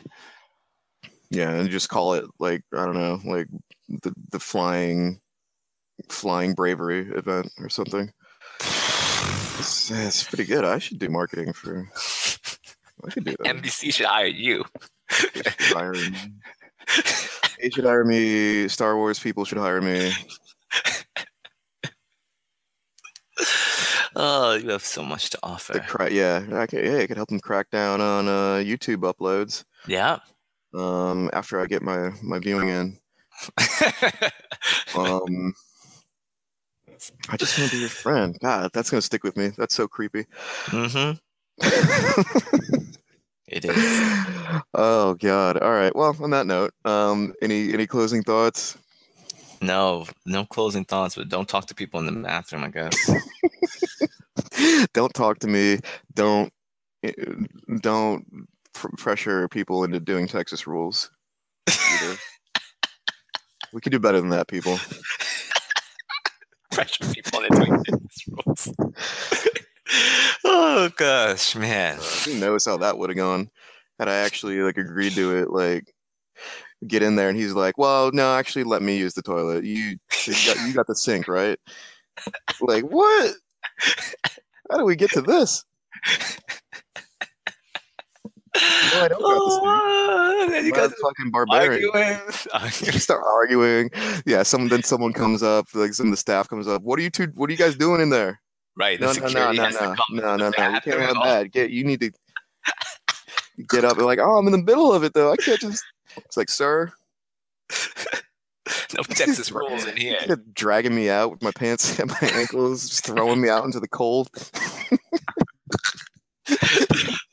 Yeah, and just call it like I don't know, like the the flying flying bravery event or something. It's, it's pretty good. I should do marketing for. I could do that. nbc should hire you They should hire me. They should hire me. Star Wars people should hire me. oh you have so much to offer The cra- yeah, I could, yeah, I could help them crack down on uh, YouTube uploads. yeah Um, after I get my my viewing in. Um, I just want to be your friend. God, that's gonna stick with me. That's so creepy. mm-hmm it is oh God. All right. Well, on that note, um, any any closing thoughts? no no closing thoughts but don't talk to people in the bathroom i guess don't talk to me. Don't eh, don't pr- pressure people into doing Texas rules. we could do better than that, people. pressure people into doing Texas rules. oh gosh, man. Uh, who knows how that would have gone had I actually like agreed to it? Like, get in there, and he's like, "Well, no, actually, let me use the toilet. You, you got, you got the sink, right?" Like, what? How do we get to this? No, I don't got the. Oh, then you What guys a fucking barbarian. arguing. You start arguing. Yeah, someone then someone comes up, like some of the staff comes up. What are you two? What are you guys doing in there? right. The No, no, no, no, no, no, no. You can't bathroom. have that. Get you need to get up and like, oh, I'm in the middle of it though. I can't just. It's like, sir, No Texas rules in here. you're dragging me out with my pants at my ankles, just throwing me out into the cold.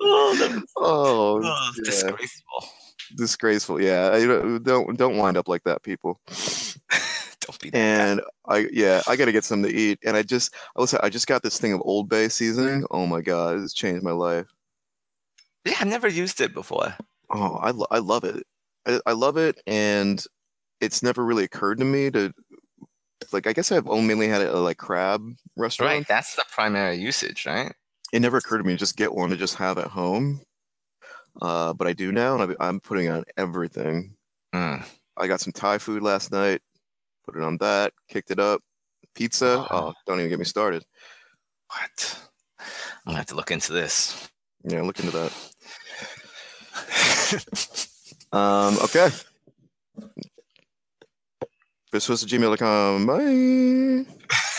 Oh, that- Oh, oh, yeah. disgraceful. disgraceful. Yeah, I don't don't wind up like that, people. Don't be that. And I yeah, I gotta get something to eat. And I just I was I just got this thing of Old Bay seasoning. Oh my god, it's changed my life. Yeah, I've never used it before. Oh, I lo- I love it. I, I love it, and it's never really occurred to me to like. I guess I've only mainly had it at like crab restaurant. Right. That's the primary usage, right? It never occurred to me to just get one to just have at home. Uh, but I do now, and I, I'm putting on everything. Mm. I got some Thai food last night. Put it on that. Kicked it up. Pizza. Oh, don't even get me started. What? I'm gonna have to look into this. Yeah, look into that. Um, okay. This was gmail.com. Bye.